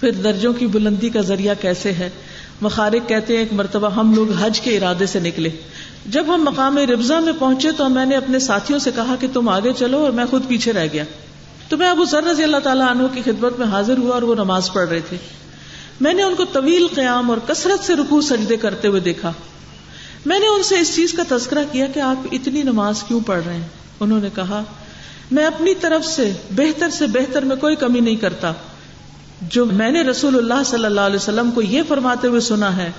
پھر درجوں کی بلندی کا ذریعہ کیسے ہے؟ مخارق کہتے ہیں ایک مرتبہ ہم لوگ حج کے ارادے سے نکلے۔ جب ہم مقام ربزا میں پہنچے تو میں نے اپنے ساتھیوں سے کہا کہ تم آگے چلو اور میں خود پیچھے رہ گیا۔ تو میں ابو ذر رضی اللہ تعالیٰ عنہ کی خدمت میں حاضر ہوا اور وہ نماز پڑھ رہے تھے۔ میں نے ان کو طویل قیام اور کثرت سے رکو سجدے کرتے ہوئے دیکھا۔ میں نے ان سے اس چیز کا تذکرہ کیا کہ آپ اتنی نماز کیوں پڑھ رہے ہیں؟ انہوں نے کہا، میں اپنی طرف سے بہتر سے بہتر میں کوئی کمی نہیں کرتا۔ جو میں نے رسول اللہ صلی اللہ علیہ وسلم کو یہ فرماتے ہوئے سنا ہے،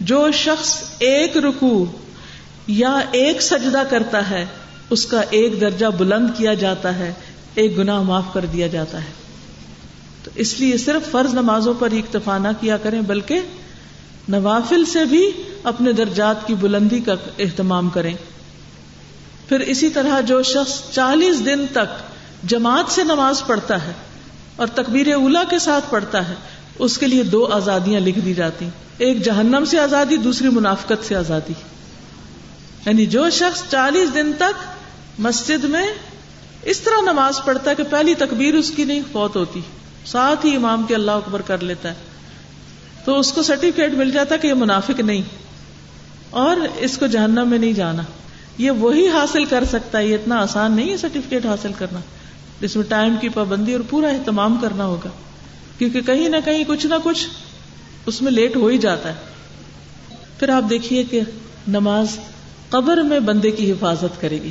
جو شخص ایک رکو یا ایک سجدہ کرتا ہے، اس کا ایک درجہ بلند کیا جاتا ہے، ایک گناہ معاف کر دیا جاتا ہے۔ تو اس لیے صرف فرض نمازوں پر ہی اکتفا نہ کیا کریں، بلکہ نوافل سے بھی اپنے درجات کی بلندی کا اہتمام کریں۔ پھر اسی طرح جو شخص چالیس دن تک جماعت سے نماز پڑھتا ہے اور تکبیر اولا کے ساتھ پڑھتا ہے، اس کے لیے دو آزادیاں لکھ دی جاتی۔ ایک جہنم سے آزادی، دوسری منافقت سے آزادی۔ یعنی جو شخص چالیس دن تک مسجد میں اس طرح نماز پڑھتا ہے کہ پہلی تکبیر اس کی نہیں، فوت ہوتی۔ ساتھ ہی امام کے اللہ اکبر کر لیتا ہے۔ تو اس کو سرٹیفکیٹ مل جاتا کہ یہ منافق نہیں۔ اور اس کو جہنم میں نہیں جانا۔ یہ وہی حاصل کر سکتا ہے، یہ اتنا آسان نہیں ہے سرٹیفکیٹ حاصل کرنا۔ جس میں ٹائم کی پابندی اور پورا اہتمام کرنا ہوگا۔ کیونکہ کہیں نہ کہیں کچھ نہ کچھ اس میں لیٹ ہو ہی جاتا ہے۔ پھر آپ دیکھیے کہ نماز قبر میں بندے کی حفاظت کرے گی۔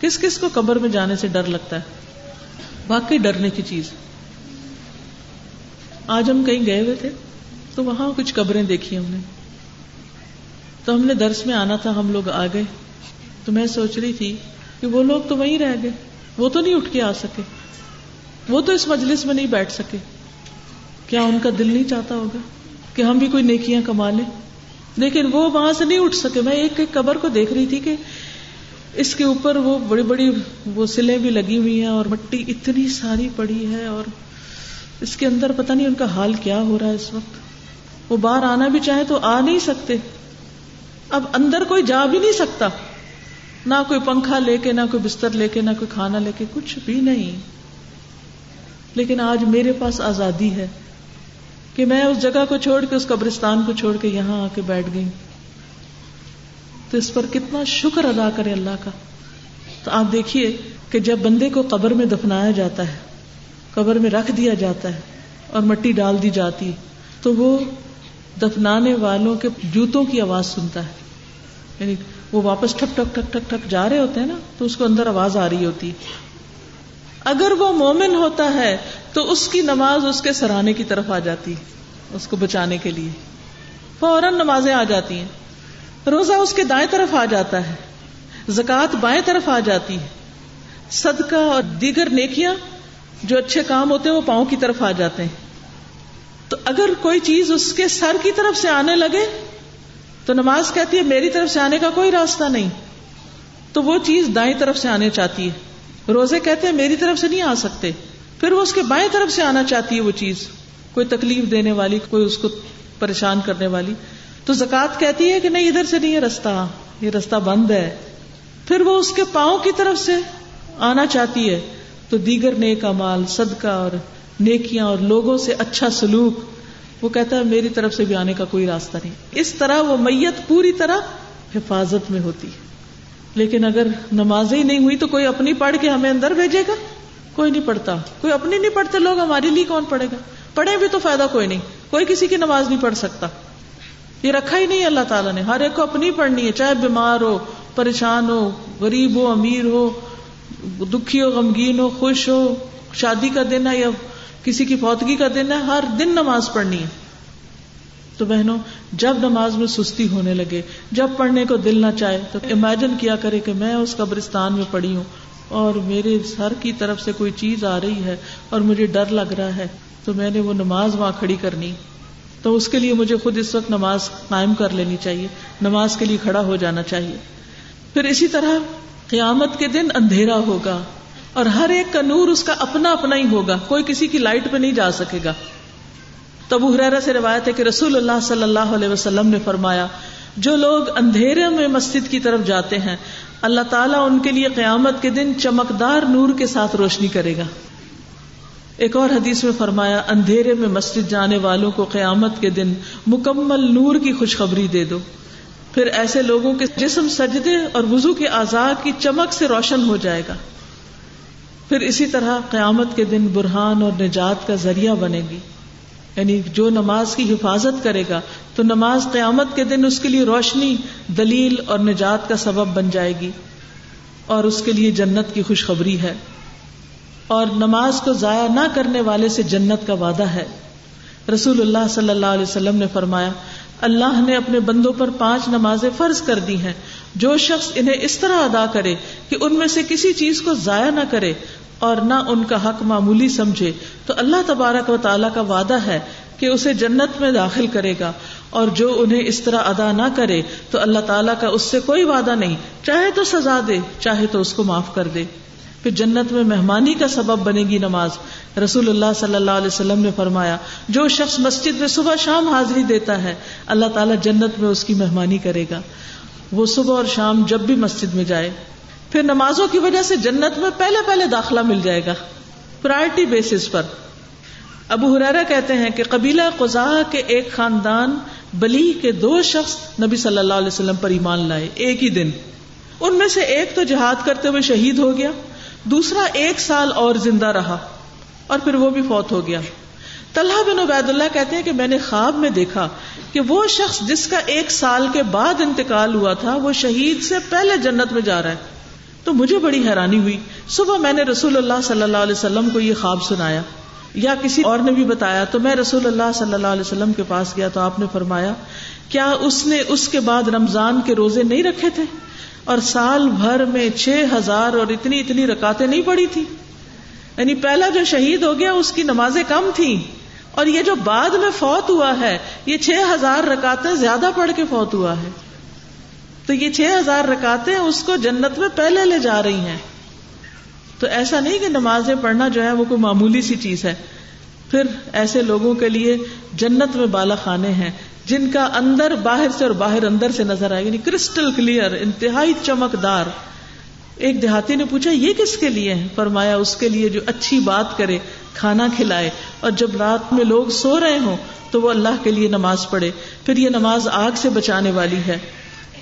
کس کس کو قبر میں جانے سے ڈر لگتا ہے؟ واقعی ڈرنے کی چیز۔ آج ہم کہیں گئے ہوئے تھے تو وہاں کچھ قبریں دیکھی ہم نے۔ تو ہم نے درس میں آنا تھا، ہم لوگ آ گئے۔ تو میں سوچ رہی تھی کہ وہ لوگ تو وہیں رہ گئے۔ وہ تو نہیں اٹھ کے آ سکے۔ وہ تو اس مجلس میں نہیں بیٹھ سکے۔ کیا ان کا دل نہیں چاہتا ہوگا کہ ہم بھی کوئی نیکیاں کما لیں؟ لیکن وہ وہاں سے نہیں اٹھ سکے۔ میں ایک ایک قبر کو دیکھ رہی تھی کہ اس کے اوپر وہ بڑی بڑی وہ سلیں بھی لگی ہوئی ہیں اور مٹی اتنی ساری پڑی ہے اور اس کے اندر پتہ نہیں ان کا حال کیا ہو رہا ہے اس وقت۔ وہ باہر آنا بھی چاہے تو آ نہیں سکتے۔ اب اندر کوئی جا بھی نہیں سکتا۔ نہ کوئی پنکھا لے کے، نہ کوئی بستر لے کے، نہ کوئی کھانا لے کے، کچھ بھی نہیں۔ لیکن آج میرے پاس آزادی ہے کہ میں اس جگہ کو چھوڑ کے، اس قبرستان کو چھوڑ کے یہاں آ کے بیٹھ گئی۔ تو اس پر کتنا شکر ادا کرے اللہ کا۔ تو آپ دیکھیے کہ جب بندے کو قبر میں دفنایا جاتا ہے، قبر میں رکھ دیا جاتا ہے اور مٹی ڈال دی جاتی تو وہ دفنانے والوں کے جوتوں کی آواز سنتا ہے۔ یعنی وہ واپس ٹھک ٹھک ٹھک ٹھک ٹھک جا رہے ہوتے ہیں نا، تو اس کو اندر آواز آ رہی ہوتی۔ اگر وہ مومن ہوتا ہے، تو اس کی نماز اس کے سرانے کی طرف آ جاتی، اس کو بچانے کے لیے۔ فوراً نمازیں آ جاتی ہیں۔ روزہ اس کے دائیں طرف آ جاتا ہے۔ زکات بائیں طرف آ جاتی ہے۔ صدقہ اور دیگر نیکیاں جو اچھے کام ہوتے ہیں، وہ پاؤں کی طرف آ جاتے ہیں۔ تو اگر کوئی چیز اس کے سر کی طرف سے آنے لگے تو نماز کہتی ہے، میری طرف سے آنے کا کوئی راستہ نہیں۔ تو وہ چیز دائیں طرف سے آنے چاہتی ہے۔ روزے کہتے ہیں، میری طرف سے نہیں آ سکتے۔ پھر وہ اس کے بائیں طرف سے آنا چاہتی ہے وہ چیز۔ کوئی تکلیف دینے والی، کوئی اس کو پریشان کرنے والی۔ تو زکات کہتی ہے کہ نہیں، ادھر سے نہیں، یہ رستہ یہ رستہ بند ہے۔ پھر وہ اس کے پاؤں کی طرف سے آنا چاہتی ہے۔ تو دیگر نیک مال، صدقہ اور نیکیاں اور لوگوں سے اچھا سلوک وہ کہتا ہے میری طرف سے بھی آنے کا کوئی راستہ نہیں۔ اس طرح وہ میت پوری طرح حفاظت میں ہوتی لیکن اگر نماز ہی نہیں ہوئی تو کوئی اپنی پڑھ کے ہمیں اندر بھیجے گا؟ کوئی نہیں پڑھتا۔ کوئی اپنی نہیں پڑھتے لوگ، ہمارے لیے کون پڑھے گا؟ پڑھے بھی تو فائدہ کوئی نہیں۔ کوئی کسی کی نماز نہیں پڑھ سکتا۔ یہ رکھا ہی نہیں اللہ تعالیٰ نے۔ ہر ایک کو اپنی پڑھنی ہے، چاہے بیمار ہو، پریشان ہو، غریب ہو، امیر ہو، دکھی ہو، غمگین ہو، خوش ہو، شادی کا دن ہے یا کسی کی فوتگی کا دن ہے، ہر دن نماز پڑھنی ہے۔ تو بہنوں، جب نماز میں سستی ہونے لگے، جب پڑھنے کو دل نہ چاہے، تو امیجن کیا کرے کہ میں اس قبرستان میں پڑی ہوں اور میرے سر کی طرف سے کوئی چیز آ رہی ہے اور مجھے ڈر لگ رہا ہے، تو میں نے وہ نماز وہاں کھڑی کرنی۔ تو اس کے لیے مجھے خود اس وقت نماز قائم کر لینی چاہیے، نماز کے لیے کھڑا ہو جانا چاہیے۔ پھر اسی طرح قیامت کے دن اندھیرا ہوگا اور ہر ایک کا نور اس کا اپنا اپنا ہی ہوگا، کوئی کسی کی لائٹ پہ نہیں جا سکے گا۔ تبو حرا سے روایت ہے کہ رسول اللہ صلی اللہ علیہ وسلم نے فرمایا، جو لوگ اندھیرے میں مسجد کی طرف جاتے ہیں، اللہ تعالیٰ ان کے لیے قیامت کے دن چمکدار نور کے ساتھ روشنی کرے گا۔ ایک اور حدیث میں فرمایا، اندھیرے میں مسجد جانے والوں کو قیامت کے دن مکمل نور کی خوشخبری دے دو۔ پھر ایسے لوگوں کے جسم سجدے اور وضو کے آزاد کی چمک سے روشن ہو جائے گا۔ پھر اسی طرح قیامت کے دن برہان اور نجات کا ذریعہ بنے گی۔ یعنی جو نماز کی حفاظت کرے گا، تو نماز قیامت کے دن اس کے لیے روشنی، دلیل اور نجات کا سبب بن جائے گی۔ اور اس کے لیے جنت کی خوشخبری ہے۔ اور نماز کو ضائع نہ کرنے والے سے جنت کا وعدہ ہے۔ رسول اللہ صلی اللہ علیہ وسلم نے فرمایا، اللہ نے اپنے بندوں پر پانچ نمازیں فرض کر دی ہیں۔ جو شخص انہیں اس طرح ادا کرے کہ ان میں سے کسی چیز کو ضائع نہ کرے اور نہ ان کا حق معمولی سمجھے تو اللہ تبارک و تعالیٰ کا وعدہ ہے کہ اسے جنت میں داخل کرے گا۔ اور جو انہیں اس طرح ادا نہ کرے تو اللہ تعالیٰ کا اس سے کوئی وعدہ نہیں۔ چاہے تو سزا دے، چاہے تو اس کو معاف کر دے۔ پھر جنت میں مہمانی کا سبب بنے گی نماز۔ رسول اللہ صلی اللہ علیہ وسلم نے فرمایا، جو شخص مسجد میں صبح شام حاضری دیتا ہے، اللہ تعالیٰ جنت میں اس کی مہمانی کرے گا۔ وہ صبح اور شام جب بھی مسجد میں جائے پھر نمازوں کی وجہ سے جنت میں پہلے پہلے داخلہ مل جائے گا۔ پرائرٹی بیسس پر۔ ابو حرارا کہتے ہیں کہ قبیلہ قزا کے ایک خاندان بلی کے دو شخص نبی صلی اللہ علیہ وسلم پر ایمان لائے ایک ہی دن۔ ان میں سے ایک تو جہاد کرتے ہوئے شہید ہو گیا، دوسرا ایک سال اور زندہ رہا اور پھر وہ بھی فوت ہو گیا۔ طلحہ بن عبید اللہ کہتے ہیں کہ میں نے خواب میں دیکھا کہ وہ شخص جس کا ایک سال کے بعد انتقال ہوا تھا، وہ شہید سے پہلے جنت میں جا رہا ہے۔ تو مجھے بڑی حیرانی ہوئی۔ صبح میں نے رسول اللہ صلی اللہ علیہ وسلم کو یہ خواب سنایا۔ یا کسی اور نے بھی بتایا، تو میں رسول اللہ صلی اللہ علیہ وسلم کے پاس گیا تو آپ نے فرمایا، کیا اس نے اس کے بعد رمضان کے روزے نہیں رکھے تھے؟ اور سال بھر میں چھ ہزار اور اتنی اتنی رکاتے نہیں پڑی تھی۔ یعنی پہلا جو شہید ہو گیا، اس کی نمازیں کم تھی اور یہ جو بعد میں فوت ہوا ہے، یہ چھ ہزار رکاتے زیادہ پڑھ کے فوت ہوا ہے۔ تو یہ چھ ہزار رکاتے اس کو جنت میں پہلے لے جا رہی ہیں۔ تو ایسا نہیں کہ نمازیں پڑھنا جو ہے وہ کوئی معمولی سی چیز ہے۔ پھر ایسے لوگوں کے لیے جنت میں بالا خانے ہیں جن کا اندر باہر سے اور باہر اندر سے نظر آئے یعنی کرسٹل کلیئر انتہائی چمکدار۔ ایک دیہاتی نے پوچھا، یہ کس کے لیے ہے فرمایا، اس کے لیے جو اچھی بات کرے، کھانا کھلائے۔ اور جب رات میں لوگ سو رہے ہوں تو وہ اللہ کے لیے نماز پڑھے۔ پھر یہ نماز آگ سے بچانے والی ہے۔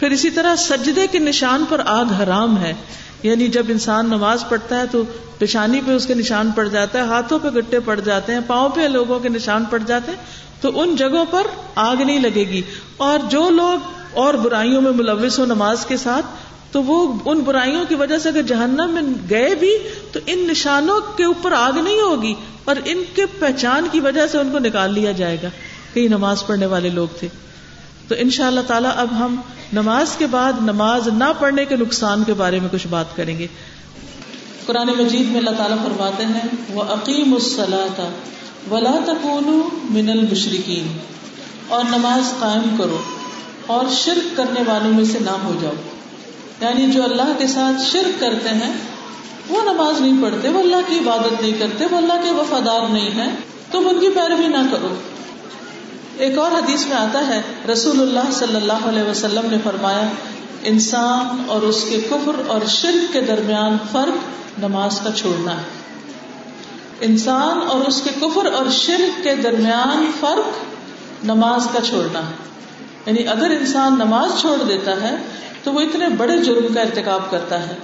پھر اسی طرح سجدے کے نشان پر آگ حرام ہے۔ یعنی جب انسان نماز پڑھتا ہے تو پیشانی پہ اس کے نشان پڑ جاتا ہے، ہاتھوں پہ گٹے پڑ جاتے ہیں، پاؤں پہ لوگوں کے نشان پڑ جاتے ہیں، تو ان جگہوں پر آگ نہیں لگے گی۔ اور جو لوگ اور برائیوں میں ملوث ہو نماز کے ساتھ، تو وہ ان برائیوں کی وجہ سے اگر جہنم میں گئے بھی، تو ان نشانوں کے اوپر آگ نہیں ہوگی۔ اور ان کے پہچان کی وجہ سے ان کو نکال لیا جائے گا کئی نماز پڑھنے والے لوگ تھے۔ تو ان شاء اللہ تعالیٰ اب ہم نماز کے بعد نماز نہ پڑھنے کے نقصان کے بارے میں کچھ بات کریں گے۔ قرآن مجید میں اللہ تعالیٰ فرماتے ہیں وہ عقیم الصلاح ولا تکون من المشرقین اور نماز قائم کرو اور شرک کرنے والوں میں سے نہ ہو جاؤ۔ یعنی جو اللہ کے ساتھ شرک کرتے ہیں، وہ نماز نہیں پڑھتے، وہ اللہ کی عبادت نہیں کرتے، وہ اللہ کے وفادار نہیں ہیں، تم ان کی پیروی نہ کرو۔ ایک اور حدیث میں آتا ہے، رسول اللہ صلی اللہ علیہ وسلم نے فرمایا، انسان اور اس کے کفر اور شرک کے درمیان فرق نماز کا چھوڑنا ہے۔ انسان اور اس کے کفر اور شرک کے درمیان فرق نماز کا چھوڑنا ہے۔ یعنی اگر انسان نماز چھوڑ دیتا ہے، تو وہ اتنے بڑے جرم کا ارتکاب کرتا ہے۔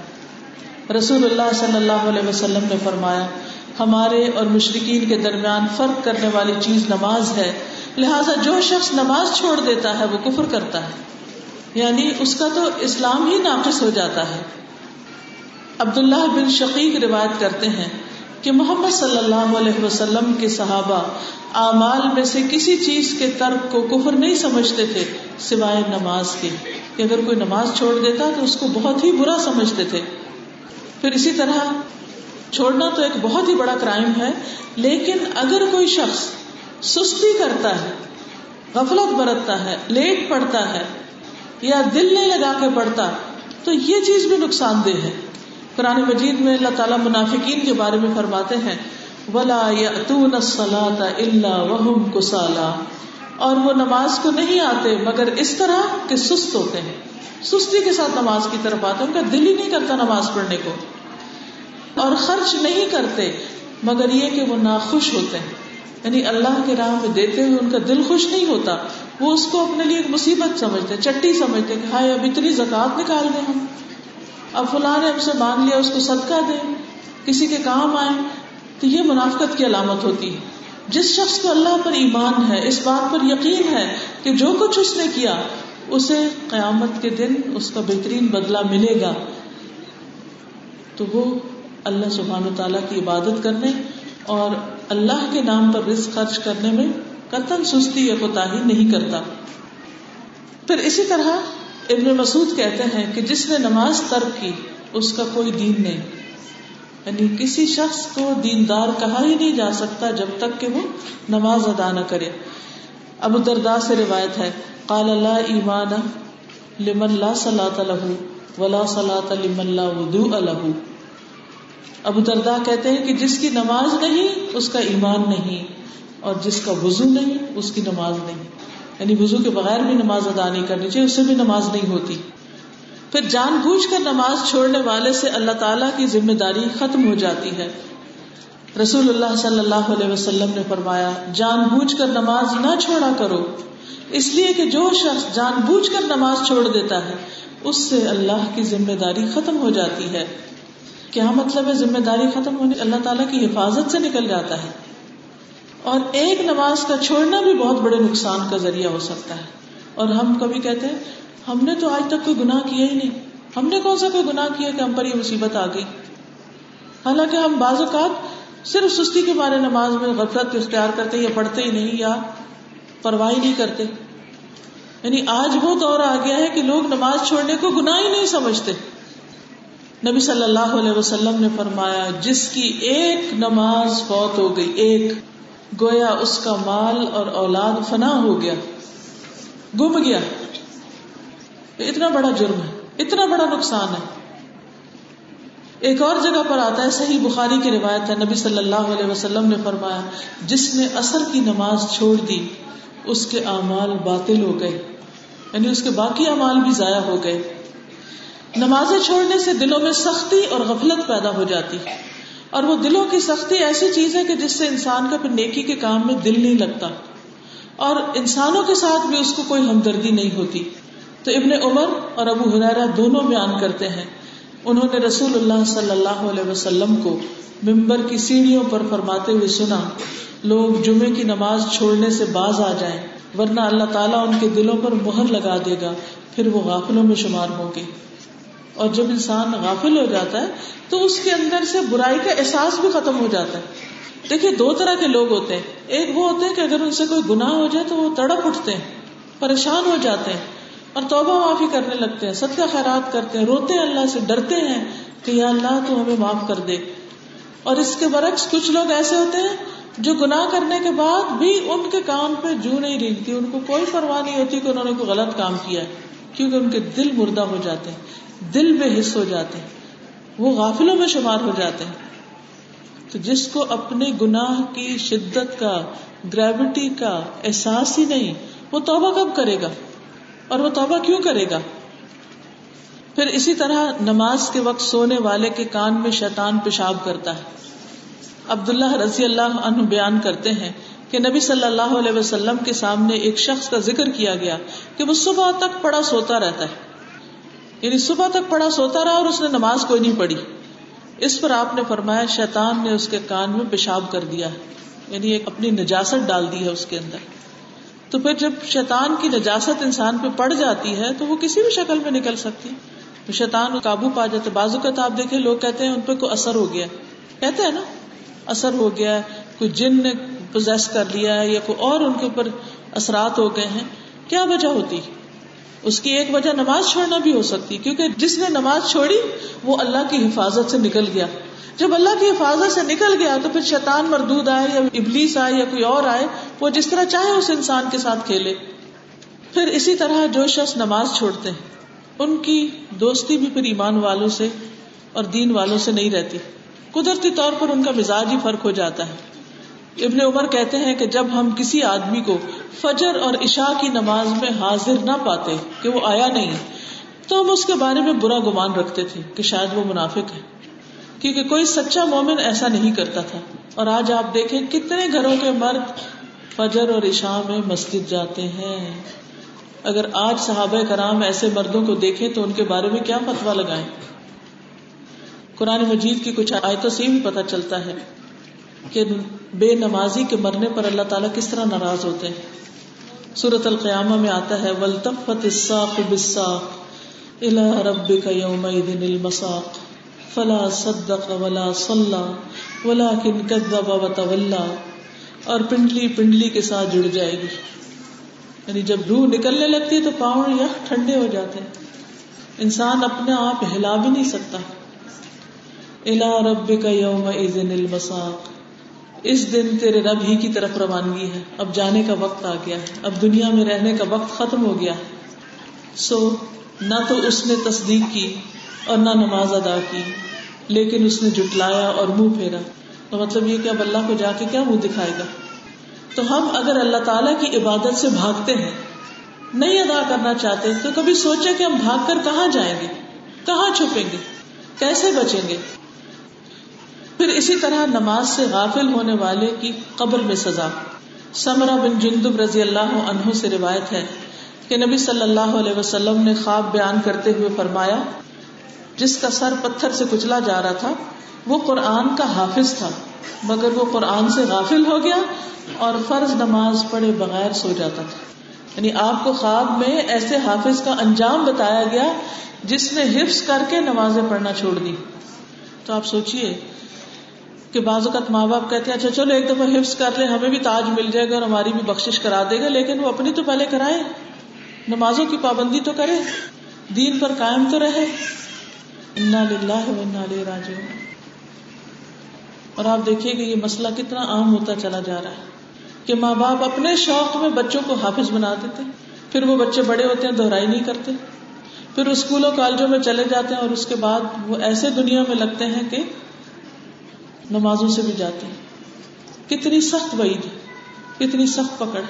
رسول اللہ صلی اللہ علیہ وسلم نے فرمایا، ہمارے اور مشرقین کے درمیان فرق کرنے والی چیز نماز ہے۔ لہذا جو شخص نماز چھوڑ دیتا ہے وہ کفر کرتا ہے۔ یعنی اس کا تو اسلام ہی ناقص ہو جاتا ہے۔ عبداللہ بن شقیق روایت کرتے ہیں کہ محمد صلی اللہ علیہ وسلم کے صحابہ اعمال میں سے کسی چیز کے ترک کو کفر نہیں سمجھتے تھے، سوائے نماز کے۔ کہ اگر کوئی نماز چھوڑ دیتا تو اس کو بہت ہی برا سمجھتے تھے۔ پھر اسی طرح چھوڑنا تو ایک بہت ہی بڑا کرائم ہے، لیکن اگر کوئی شخص سستی کرتا ہے، غفلت برتتا ہے، لیٹ پڑتا ہے یا دل نہیں لگا کے پڑتا تو یہ چیز بھی نقصان دہ ہے۔ قرآن مجید میں اللہ تعالیٰ منافقین کے بارے میں فرماتے ہیں، ولا یا اللہ وہم کسالا اور وہ نماز کو نہیں آتے، مگر اس طرح کہ سست ہوتے ہیں۔ سستی کے ساتھ نماز کی طرف آتے ان کا دل ہی نہیں کرتا نماز پڑھنے کو۔ اور خرچ نہیں کرتے، مگر یہ کہ وہ ناخوش ہوتے ہیں۔ یعنی اللہ کے راہ میں دیتے ہوئے ان کا دل خوش نہیں ہوتا، وہ اس کو اپنے لیے ایک مصیبت سمجھتے چٹی سمجھتے کہ ہائے، اب اتنی زکات نکال دیں ہم۔ اب فلاں نے ہم سے مان لیا، اس کو صدقہ دیں، کسی کے کام آئے۔ تو یہ منافقت کی علامت ہوتی ہے۔ جس شخص کو اللہ پر ایمان ہے، اس بات پر یقین ہے کہ جو کچھ اس نے کیا، اسے قیامت کے دن اس کا بہترین بدلہ ملے گا۔ تو وہ اللہ سبحان و تعالیٰ کی عبادت کرنے اور اللہ کے نام پر رزق خرچ کرنے میں قطن سستی یا کوتا نہیں کرتا۔ پھر اسی طرح ابن مسعود کہتے ہیں کہ جس نے نماز ترک کی، اس کا کوئی دین نہیں۔ یعنی کسی شخص کو دیندار کہا ہی نہیں جا سکتا جب تک کہ وہ نماز ادا نہ کرے۔ ابو دردا سے روایت ہے، قال اللہ ایمان لمن لا صلاۃ له ولا صلاۃ لمن لا وضوء له۔ ابو دردا کہتے ہیں کہ جس کی نماز نہیں، اس کا ایمان نہیں، اور جس کا وضو نہیں، اس کی نماز نہیں۔ یعنی وضو کے بغیر بھی نماز ادا نہیں کرنی چاہیے، اس سے بھی نماز نہیں ہوتی۔ پھر جان بوجھ کر نماز چھوڑنے والے سے اللہ تعالیٰ کی ذمہ داری ختم ہو جاتی ہے۔ رسول اللہ صلی اللہ علیہ وسلم نے فرمایا، جان بوجھ کر نماز نہ چھوڑا کرو۔ اس لیے کہ جو شخص جان بوجھ کر نماز چھوڑ دیتا ہے، اس سے اللہ کی ذمہ داری ختم ہو جاتی ہے۔ کیا مطلب ہے ذمہ داری ختم ہونے اللہ تعالیٰ کی حفاظت سے نکل جاتا ہے؟ اور ایک نماز کا چھوڑنا بھی بہت بڑے نقصان کا ذریعہ ہو سکتا ہے۔ اور ہم کبھی کہتے ہیں، ہم نے تو آج تک کوئی گناہ کیا ہی نہیں۔ ہم نے کون سا کوئی گناہ کیا کہ ہم پر یہ مصیبت آ گئی؟ حالانکہ ہم بعض اوقات صرف سستی کے بارے نماز میں غفلت، اختیار کرتے یا پڑھتے ہی نہیں یا پرواہ نہیں کرتے۔ یعنی آج وہ دور آ گیا ہے کہ لوگ نماز چھوڑنے کو گناہ ہی نہیں سمجھتے۔ نبی صلی اللہ علیہ وسلم نے فرمایا، جس کی ایک نماز فوت ہو گئی، ایک، گویا اس کا مال اور اولاد فنا ہو گیا، گم گیا۔ اتنا بڑا جرم ہے، اتنا بڑا نقصان ہے۔ ایک اور جگہ پر آتا ہے، صحیح بخاری کی روایت ہے، نبی صلی اللہ علیہ وسلم نے فرمایا، جس نے اثر کی نماز چھوڑ دی، اس کے اعمال باطل ہو گئے یعنی اس کے باقی اعمال بھی ضائع ہو گئے۔ نمازیں چھوڑنے سے دلوں میں سختی اور غفلت پیدا ہو جاتی ہے۔ اور وہ دلوں کی سختی ایسی چیز ہے کہ جس سے انسان کا پھر نیکی کے کام میں دل نہیں لگتا۔ اور انسانوں کے ساتھ بھی اس کو کوئی ہمدردی نہیں ہوتی۔ تو ابن عمر اور ابو حرارا دونوں بیان کرتے ہیں۔ انہوں نے رسول اللہ صلی اللہ علیہ وسلم کو ممبر کی سیڑھیوں پر فرماتے ہوئے سنا، لوگ جمعے کی نماز چھوڑنے سے باز آ جائیں، ورنہ اللہ تعالیٰ ان کے دلوں پر مہر لگا دے گا، پھر وہ غافلوں میں شمار ہوں گے۔ اور جب انسان غافل ہو جاتا ہے تو اس کے اندر سے برائی کا احساس بھی ختم ہو جاتا ہے۔ دیکھیے، دو طرح کے لوگ ہوتے ہیں۔ ایک وہ ہوتے ہیں کہ اگر ان سے کوئی گناہ ہو جائے تو وہ تڑپ اٹھتے ہیں، پریشان ہو جاتے ہیں اور توبہ معافی کرنے لگتے ہیں سب کا خیرات کرتے ہیں، روتے ہیں اللہ سے، ڈرتے ہیں کہ یا اللہ تو ہمیں معاف کر دے۔ اور اس کے برعکس کچھ لوگ ایسے ہوتے ہیں جو گناہ کرنے کے بعد بھی ان کے کام پہ جو نہیں رینگتی ان کو کوئی پرواہ نہیں ہوتی کہ انہوں نے کوئی غلط کام کیا ہے، کیونکہ ان کے دل مردہ ہو جاتے ہیں۔ دل بے حص ہو جاتے ہیں، وہ غافلوں میں شمار ہو جاتے ہیں۔ تو جس کو اپنے گناہ کی شدت کا گریوٹی کا احساس ہی نہیں، وہ توبہ کب کرے گا؟ اور وہ توبہ کیوں کرے گا؟ پھر اسی طرح نماز کے وقت سونے والے کے کان میں شیطان پیشاب کرتا ہے۔ عبداللہ رضی اللہ عنہ بیان کرتے ہیں کہ نبی صلی اللہ علیہ وسلم کے سامنے ایک شخص کا ذکر کیا گیا کہ وہ صبح تک پڑا سوتا رہتا ہے۔ یعنی صبح تک پڑا سوتا رہا اور اس نے نماز کوئی نہیں پڑھی۔ اس پر آپ نے فرمایا، شیطان نے اس کے کان میں پیشاب کر دیا یعنی ایک اپنی نجاست ڈال دی ہے اس کے اندر۔ تو پھر جب شیطان کی نجاست انسان پہ پڑ جاتی ہے، تو وہ کسی بھی شکل میں نکل سکتی۔ تو شیطان قابو پا جاتے بازو کا تو آپ دیکھیں، لوگ کہتے ہیں ان پہ کوئی اثر ہو گیا کہتے ہیں نا، اثر ہو گیا کوئی جن نے پوزیس کر لیا ہے یا کوئی اور ان کے اوپر اثرات ہو گئے ہیں۔ کیا وجہ ہوتی؟ اس کی ایک وجہ نماز چھوڑنا بھی ہو سکتی، کیونکہ جس نے نماز چھوڑی، وہ اللہ کی حفاظت سے نکل گیا۔ جب اللہ کی حفاظت سے نکل گیا، تو پھر شیطان مردود آئے یا ابلیس آئے یا کوئی اور آئے، وہ جس طرح چاہے اس انسان کے ساتھ کھیلے۔ پھر اسی طرح جو شخص نماز چھوڑتے ہیں، ان کی دوستی بھی پھر ایمان والوں سے اور دین والوں سے نہیں رہتی۔ قدرتی طور پر ان کا مزاج ہی فرق ہو جاتا ہے۔ ابن عمر کہتے ہیں کہ جب ہم کسی آدمی کو فجر اور عشاء کی نماز میں حاضر نہ پاتے کہ وہ آیا نہیں، تو ہم اس کے بارے میں برا گمان رکھتے تھے کہ شاید وہ منافق ہے۔ کیونکہ کوئی سچا مومن ایسا نہیں کرتا تھا۔ اور آج آپ دیکھیں کتنے گھروں کے مرد فجر اور عشاء میں مسجد جاتے ہیں۔ اگر آج صحابہ کرام ایسے مردوں کو دیکھیں تو ان کے بارے میں کیا فتوا لگائیں؟ قرآن مجید کی کچھ آیتوں سے بھی پتہ چلتا ہے کہ بے نمازی کے مرنے پر اللہ تعالیٰ کس طرح ناراض ہوتے ہیں؟ سورت القیامہ میں آتا ہے ولطفت الساق بالساق الى ربك يومئذ المساق فلا صدق ولا صلى ولكن كذب وتولى اور پنڈلی پنڈلی کے ساتھ جڑ جائے گی۔ یعنی جب روح نکلنے لگتی ہے تو پاؤں یا ٹھنڈے ہو جاتے ہیں۔ انسان اپنے آپ ہلا بھی نہیں سکتا۔ الا رب کا یوم المساق اس دن تیرے رب ہی کی طرف روانگی ہے۔ اب جانے کا وقت آ گیا ہے۔ اب دنیا میں رہنے کا وقت ختم ہو گیا ہے۔ سو، نہ تو اس نے تصدیق کی اور نہ نماز ادا کی، لیکن اس نے جٹلایا اور منہ پھیرا۔ تو مطلب یہ کہ اب اللہ کو جا کے کیا منہ دکھائے گا؟ تو ہم اگر اللہ تعالی کی عبادت سے بھاگتے ہیں، نہیں ادا کرنا چاہتے، تو کبھی سوچے کہ ہم بھاگ کر کہاں جائیں گے؟ کہاں چھپیں گے؟ کیسے بچیں گے؟ پھر اسی طرح نماز سے غافل ہونے والے کی قبر میں سزا۔ سمرا بن جندب رضی اللہ عنہ سے روایت ہے کہ نبی صلی اللہ علیہ وسلم نے خواب بیان کرتے ہوئے فرمایا، جس کا سر پتھر سے کچلا جا رہا تھا، وہ قرآن کا حافظ تھا، مگر وہ قرآن سے غافل ہو گیا اور فرض نماز پڑھے بغیر سو جاتا تھا۔ یعنی آپ کو خواب میں ایسے حافظ کا انجام بتایا گیا جس نے حفظ کر کے نمازیں پڑھنا چھوڑ دی۔ تو آپ سوچیے کہ بعض اوقات ماں باپ کہتے ہیں اچھا چلو ایک دفعہ حفظ کر لیں، ہمیں بھی تاج مل جائے گا اور ہماری بھی بخش کرا دے گا، لیکن وہ اپنی تو پہلے کرائے۔ نمازوں کی پابندی تو کرے۔ دین پر قائم تو رہے۔ راج اور آپ دیکھیے کہ یہ مسئلہ کتنا عام ہوتا چلا جا رہا ہے کہ ماں باپ اپنے شوق میں بچوں کو حافظ بنا دیتے۔ پھر وہ بچے بڑے ہوتے ہیں، دہرائی نہیں کرتے۔ پھر اسکولوں، کالجوں میں چلے جاتے ہیں اور اس کے بعد وہ ایسے دنیا میں لگتے ہیں کہ نمازوں سے بھی جاتے ہیں۔ کتنی سخت وعید، کتنی سخت پکڑ۔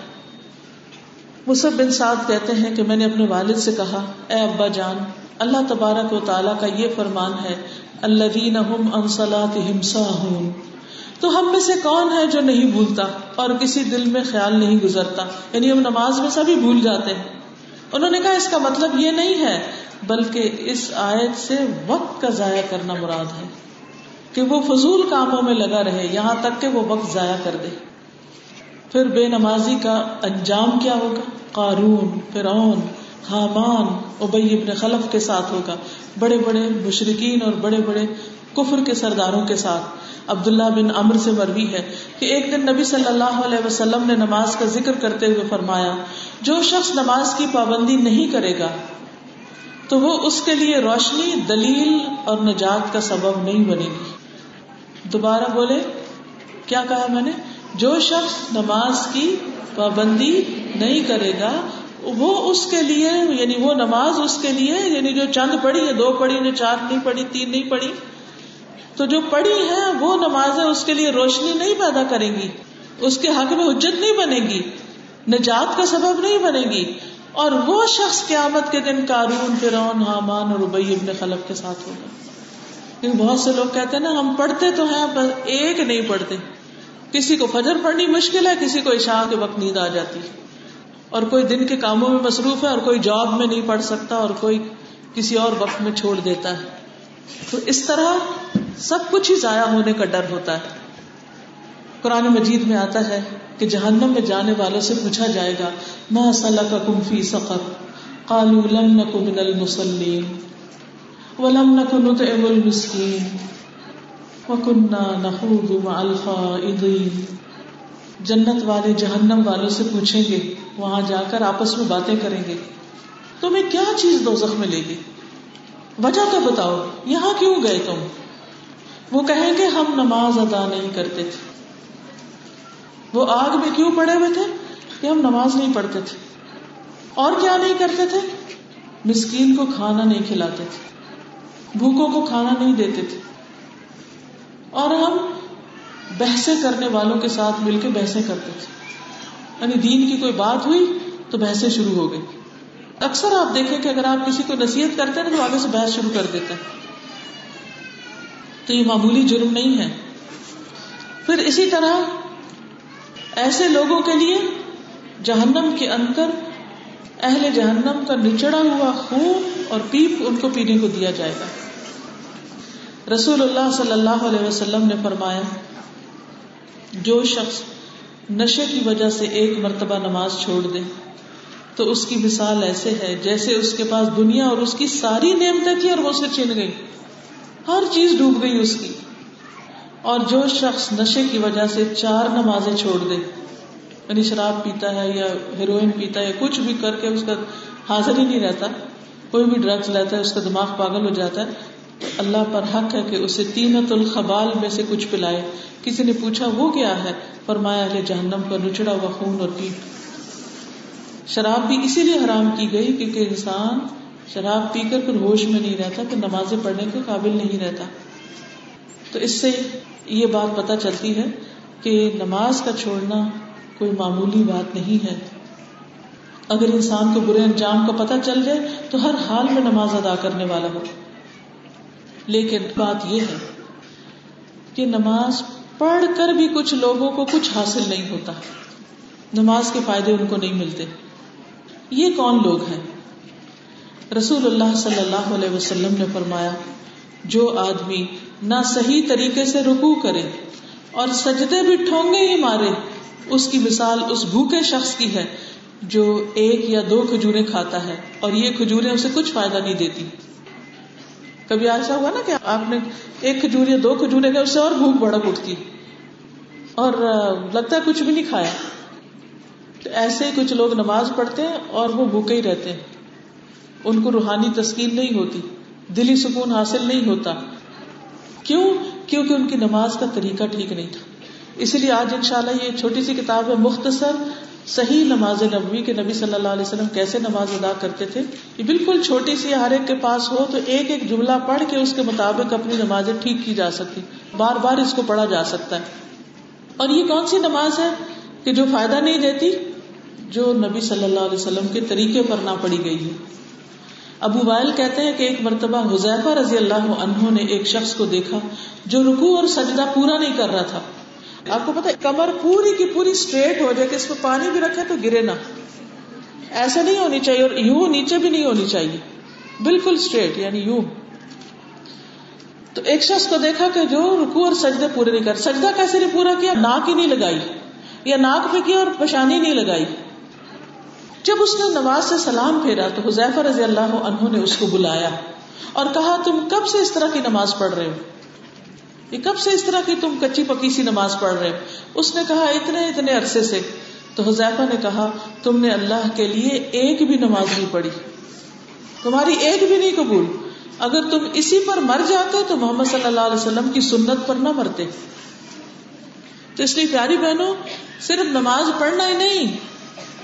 وہ سب بن سعد کہتے ہیں کہ میں نے اپنے والد سے کہا، اے ابا جان، اللہ تبارک و تعالیٰ کا یہ فرمان ہے اللہ تو ہم میں سے کون ہے جو نہیں بھولتا اور کسی دل میں خیال نہیں گزرتا؟ یعنی ہم نماز میں سبھی بھول جاتے ہیں۔ انہوں نے کہا، اس کا مطلب یہ نہیں ہے، بلکہ اس آیت سے وقت کا ضائع کرنا مراد ہے۔ کہ وہ فضول کاموں میں لگا رہے، یہاں تک کہ وہ وقت ضائع کر دے۔ پھر بے نمازی کا انجام کیا ہوگا؟ قارون، فرعون، حامان ابئی ابن خلف کے ساتھ ہوگا۔ بڑے بڑے مشرقین اور بڑے بڑے کفر کے سرداروں کے ساتھ۔ عبداللہ بن امر سے مروی ہے کہ ایک دن نبی صلی اللہ علیہ وسلم نے نماز کا ذکر کرتے ہوئے فرمایا، جو شخص نماز کی پابندی نہیں کرے گا، تو وہ اس کے لیے روشنی، دلیل اور نجات کا سبب نہیں بنے گی۔ دوبارہ بولے، کیا کہا میں نے؟ جو شخص نماز کی پابندی نہیں کرے گا، وہ اس کے لیے یعنی وہ نماز اس کے لیے یعنی جو چند پڑھی ہے، دو پڑھی نے چار نہیں پڑھی، تین نہیں پڑھی، تو جو پڑھی ہے، وہ نماز اس کے لیے روشنی نہیں پیدا کرے گی، اس کے حق میں حجت نہیں بنے گی، نجات کا سبب نہیں بنے گی۔ اور وہ شخص قیامت کے دن کارون فرون حامان اور ابئی ابن خلب کے ساتھ ہوگا۔ کیونکہ بہت سے لوگ کہتے ہیں نا، ہم پڑھتے تو ہیں، پر ایک نہیں پڑھتے۔ کسی کو فجر پڑھنی مشکل ہے، کسی کو عشاء کے وقت نیند آ جاتی ہے۔ اور کوئی دن کے کاموں میں مصروف ہے اور کوئی جاب میں نہیں پڑھ سکتا اور کوئی کسی اور وقت میں چھوڑ دیتا ہے۔ تو اس طرح سب کچھ ہی ضائع ہونے کا ڈر ہوتا ہے۔ قرآن مجید میں آتا ہے کہ جہنم میں جانے والوں سے پوچھا جائے گا، ما کا کمفی سفر کالو لم نکو من المسلیم ولم نکو نطعم المسکین وکننا نخوض مع الخائضین جنت والے جہنم والوں سے پوچھیں گے، وہاں جا کر آپس میں باتیں کریں گے۔ تمہیں کیا چیز دو زخم لے گی؟ وجہ تو بتاؤ، یہاں کیوں گئے تم؟ وہ کہیں گے، ہم نماز ادا نہیں کرتے تھے۔ وہ آگ میں کیوں پڑے ہوئے تھے؟ کہ ہم نماز نہیں پڑھتے تھے۔ اور کیا نہیں کرتے تھے؟ مسکین کو کھانا نہیں کھلاتے تھے۔ بھوکوں کو کھانا نہیں دیتے تھے۔ اور ہم بحثیں کرنے والوں کے ساتھ مل کے بحثیں کرتے تھے۔ یعنی دین کی کوئی بات ہوئی تو بحثیں شروع ہو گئی۔ اکثر آپ دیکھیں کہ اگر آپ کسی کو نصیحت کرتے ہیں تو آگے سے بحث شروع کر دیتے ہیں۔ تو یہ معمولی جرم نہیں ہے۔ پھر اسی طرح ایسے لوگوں کے لیے جہنم کے اندر اہل جہنم کا نچڑا ہوا خون اور پیپ ان کو پینے کو دیا جائے گا۔ رسول اللہ صلی اللہ علیہ وسلم نے فرمایا، جو شخص نشے کی وجہ سے ایک مرتبہ نماز چھوڑ دے، تو اس کی مثال ایسے ہے جیسے اس کے پاس دنیا اور اس کی ساری نعمتیں تھی اور وہ اسے چھین گئی۔ ہر چیز ڈوب گئی اس کی۔ اور جو شخص نشے کی وجہ سے چار نمازیں چھوڑ دے یعنی شراب پیتا ہے یا ہیروئن پیتا ہے یا کچھ بھی کر کے اس کا حاضر ہی نہیں رہتا، کوئی بھی ڈرگس لیتا ہے، اس کا دماغ پاگل ہو جاتا ہے۔ تو اللہ پر حق ہے کہ اسے تینت الخبال میں سے کچھ پلائے۔ کسی نے پوچھا، وہ کیا ہے؟ فرمایا علیہ جہنم کا نچڑا ہوا خون اور پیپ۔ شراب بھی اسی لیے حرام کی گئی کیونکہ انسان شراب پی کر پھر ہوش میں نہیں رہتا کہ نمازیں پڑھنے کے قابل نہیں رہتا۔ تو اس سے یہ بات پتہ چلتی ہے کہ نماز کا چھوڑنا کوئی معمولی بات نہیں ہے۔ اگر انسان کو برے انجام کا پتہ چل جائے تو ہر حال میں نماز ادا کرنے والا ہو۔ لیکن بات یہ ہے کہ نماز پڑھ کر بھی کچھ لوگوں کو کچھ حاصل نہیں ہوتا۔ نماز کے فائدے ان کو نہیں ملتے۔ یہ کون لوگ ہیں؟ رسول اللہ صلی اللہ علیہ وسلم نے فرمایا، جو آدمی نہ صحیح طریقے سے رکو کرے اور سجدے بھی ٹھونگے ہی مارے اس کی مثال اس بھوکے شخص کی ہے جو ایک یا دو کھجورے کھاتا ہے اور یہ کھجورے اسے کچھ فائدہ نہیں دیتی۔ کبھی ایسا ہوا نا کہ آپ نے ایک کھجور یا دو کھجورے گئے اس سے اور بھوک بڑک اٹھتی۔ اور لگتا ہے کچھ بھی نہیں کھایا۔ تو ایسے ہی کچھ لوگ نماز پڑھتے ہیں اور وہ بھوکے ہی رہتے ہیں۔ ان کو روحانی تسکین نہیں ہوتی، دلی سکون حاصل نہیں ہوتا۔ کیوں؟ کیونکہ ان کی نماز کا طریقہ ٹھیک نہیں تھا۔ اسی لیے آج انشاءاللہ یہ چھوٹی سی کتاب ہے، مختصر صحیح نماز نبوی کے نبی صلی اللہ علیہ وسلم کیسے نماز ادا کرتے تھے۔ یہ بالکل چھوٹی سی ہر ایک کے پاس ہو تو ایک ایک جملہ پڑھ کے اس کے مطابق اپنی نمازیں ٹھیک کی جا سکتی۔ بار بار اس کو پڑھا جا سکتا ہے۔ اور یہ کون سی نماز ہے کہ جو فائدہ نہیں دیتی؟ جو نبی صلی اللہ علیہ وسلم کے طریقے پر نہ پڑی گئی ہے ابو وائل کہتے ہیں کہ ایک مرتبہ حذیفہ رضی اللہ عنہ نے ایک شخص کو دیکھا جو رکو اور سجدہ پورا نہیں کر رہا تھا۔ آپ کو پتا کمر پوری کی پوری اسٹریٹ ہو جائے کہ اس میں پانی بھی رکھے تو گرے نہ۔ ایسا نہیں ہونی چاہیے اور یوں نیچے بھی نہیں ہونی چاہیے۔ بالکل اسٹریٹ یعنی یوں۔ تو ایک شخص کو دیکھا کہ جو رکو اور سجدے پورے نہیں کر سجدہ کیسے نہیں پورا کیا؟ ناک ہی نہیں لگائی، یا ناک پہ کیا اور پشانی نہیں لگائی۔ جب اس نے نماز سے سلام پھیرا تو حذیفہ رضی اللہ عنہ نے اس کو بلایا اور کہا، تم کب سے اس طرح کی نماز پڑھ رہے ہو؟ یہ کب سے اس طرح کی تم کچی پکی سی نماز پڑھ رہے اس نے کہا، اتنے اتنے عرصے سے۔ تو حذیفہ نے کہا، تم نے اللہ کے لیے ایک بھی نماز نہیں پڑھی۔ تمہاری ایک بھی نہیں قبول۔ اگر تم اسی پر مر جاتے تو محمد صلی اللہ علیہ وسلم کی سنت پر نہ مرتے۔ تو اس لیے پیاری بہنوں، صرف نماز پڑھنا ہی نہیں،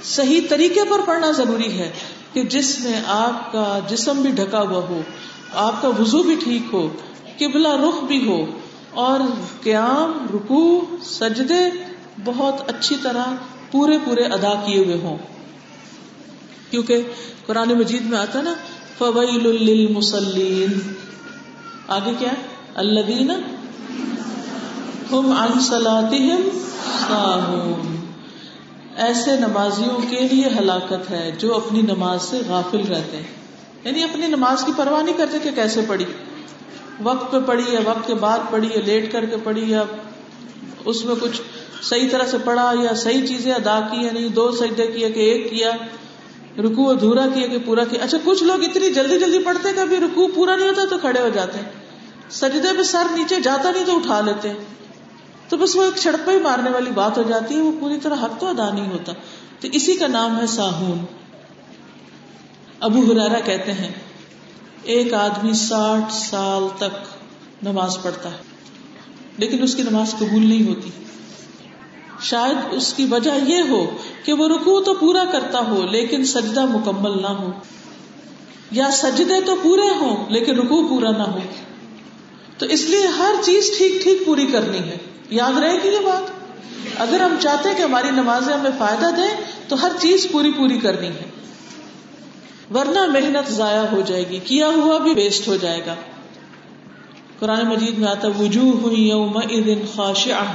صحیح طریقے پر پڑھنا ضروری ہے کہ جس میں آپ کا جسم بھی ڈھکا ہوا ہو، آپ کا وضو بھی ٹھیک ہو، قبلہ رخ بھی ہو اور قیام رکو سجدے بہت اچھی طرح پورے پورے ادا کیے ہوئے ہوں۔ کیونکہ قرآن مجید میں آتا نا فویل للمصلین آگے کیا الذین ہم عن صلاتہم ساہون ایسے نمازیوں کے لیے ہلاکت ہے جو اپنی نماز سے غافل رہتے ہیں۔ یعنی اپنی نماز کی پرواہ نہیں کرتے کہ کیسے پڑھی۔ وقت پہ پڑھی یا وقت کے بعد پڑھی یا لیٹ کر کے پڑھی یا اس میں کچھ صحیح طرح سے پڑھا یا صحیح چیزیں ادا کی یا نہیں، دو سجدے کیا کہ ایک کیا رکو ادھورا کیا کہ پورا کیا۔ اچھا کچھ لوگ اتنی جلدی جلدی پڑھتے کہ ابھی رکو پورا نہیں ہوتا تو کھڑے ہو جاتے ہیں۔ سجدے پہ سر نیچے جاتا نہیں تو اٹھا لیتے ہیں۔ تو بس وہ ایک چھڑپا ہی مارنے والی بات ہو جاتی ہے، وہ پوری طرح حق تو ادا نہیں ہوتا۔ تو اسی کا نام ہے ساہون۔ ابو ہرارا کہتے ہیں ایک آدمی ساٹھ سال تک نماز پڑھتا ہے، لیکن اس کی نماز قبول نہیں ہوتی۔ شاید اس کی وجہ یہ ہو کہ وہ رکو تو پورا کرتا ہو، لیکن سجدہ مکمل نہ ہو۔ یا سجدے تو پورے ہوں، لیکن رکو پورا نہ ہو۔ تو اس لیے ہر چیز ٹھیک ٹھیک پوری کرنی ہے۔ یاد رہے گی یہ بات؟ اگر ہم چاہتے ہیں کہ ہماری نمازیں ہمیں فائدہ دیں، تو ہر چیز پوری پوری کرنی ہے۔ ورنہ محنت ضائع ہو جائے گی، کیا ہوا بھی ویسٹ ہو جائے گا۔ قرآن مجید میں آتا وجوہ یوم خاشعہ،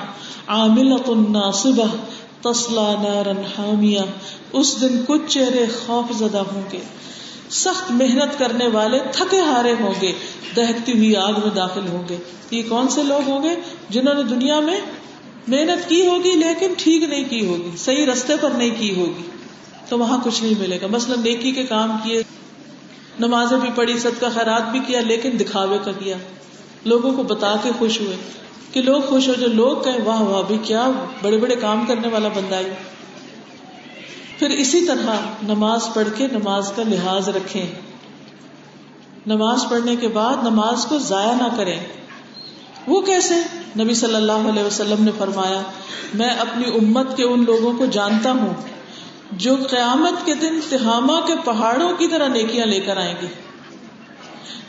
عاملۃ ناصبہ تسلا نارن حامیہ۔ اس دن کچھ چہرے خوف زدہ ہوں گے۔ سخت محنت کرنے والے تھکے ہارے ہوں گے دہتی ہوئی آگ میں داخل ہوں گے۔ یہ کون سے لوگ ہوں گے جنہوں نے دنیا میں محنت کی ہوگی لیکن ٹھیک نہیں کی ہوگی، صحیح رستے پر نہیں کی ہوگی۔ تو وہاں کچھ نہیں ملے گا۔ مثلاً نیکی کے کام کیے، نمازیں بھی پڑھی، صدقہ، خیرات بھی کیا، لیکن دکھاوے کا کیا۔ لوگوں کو بتا کے خوش ہوئے کہ لوگ خوش ہو، جو لوگ کہیں، واہ واہ بھی کیا بڑے بڑے کام کرنے والا بندہ ہی پھر اسی طرح نماز پڑھ کے نماز کا لحاظ رکھیں۔ نماز پڑھنے کے بعد نماز کو ضائع نہ کریں۔ وہ کیسے؟ نبی صلی اللہ علیہ وسلم نے فرمایا، میں اپنی امت کے ان لوگوں کو جانتا ہوں جو قیامت کے دن تہامہ کے پہاڑوں کی طرح نیکیاں لے کر آئیں گے۔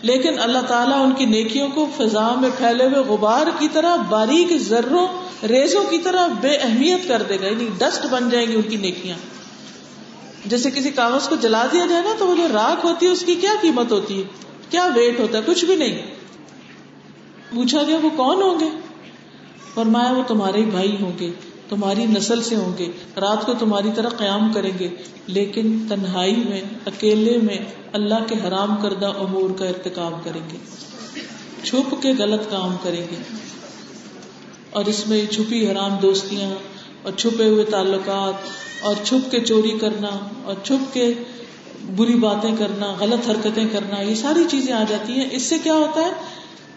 لیکن اللہ تعالیٰ ان کی نیکیوں کو فضا میں پھیلے ہوئے غبار کی طرح، باریک ذروں، ریزوں کی طرح بے اہمیت کر دے گا۔ یعنی ڈسٹ بن جائیں گی ان کی نیکیاں۔ جیسے کسی کاغذ کو جلا دیا جائے نا، تو وہ جو راکھ ہوتی ہے، اس کی کیا قیمت ہوتی ہے؟ کیا ویٹ ہوتا ہے؟ کچھ بھی نہیں۔ پوچھا گیا، وہ کون ہوں گے؟ فرمایا، وہ تمہارے بھائی ہوں گے۔ تمہاری نسل سے ہوں گے۔ رات کو تمہاری طرح قیام کریں گے۔ لیکن تنہائی میں، اکیلے میں اللہ کے حرام کردہ امور کا ارتکاب کریں گے۔ چھپ کے غلط کام کریں گے۔ اور اس میں چھپی حرام دوستیاں اور چھپے ہوئے تعلقات اور چھپ کے چوری کرنا اور چھپ کے بری باتیں کرنا، غلط حرکتیں کرنا، یہ ساری چیزیں آ جاتی ہیں۔ اس سے کیا ہوتا ہے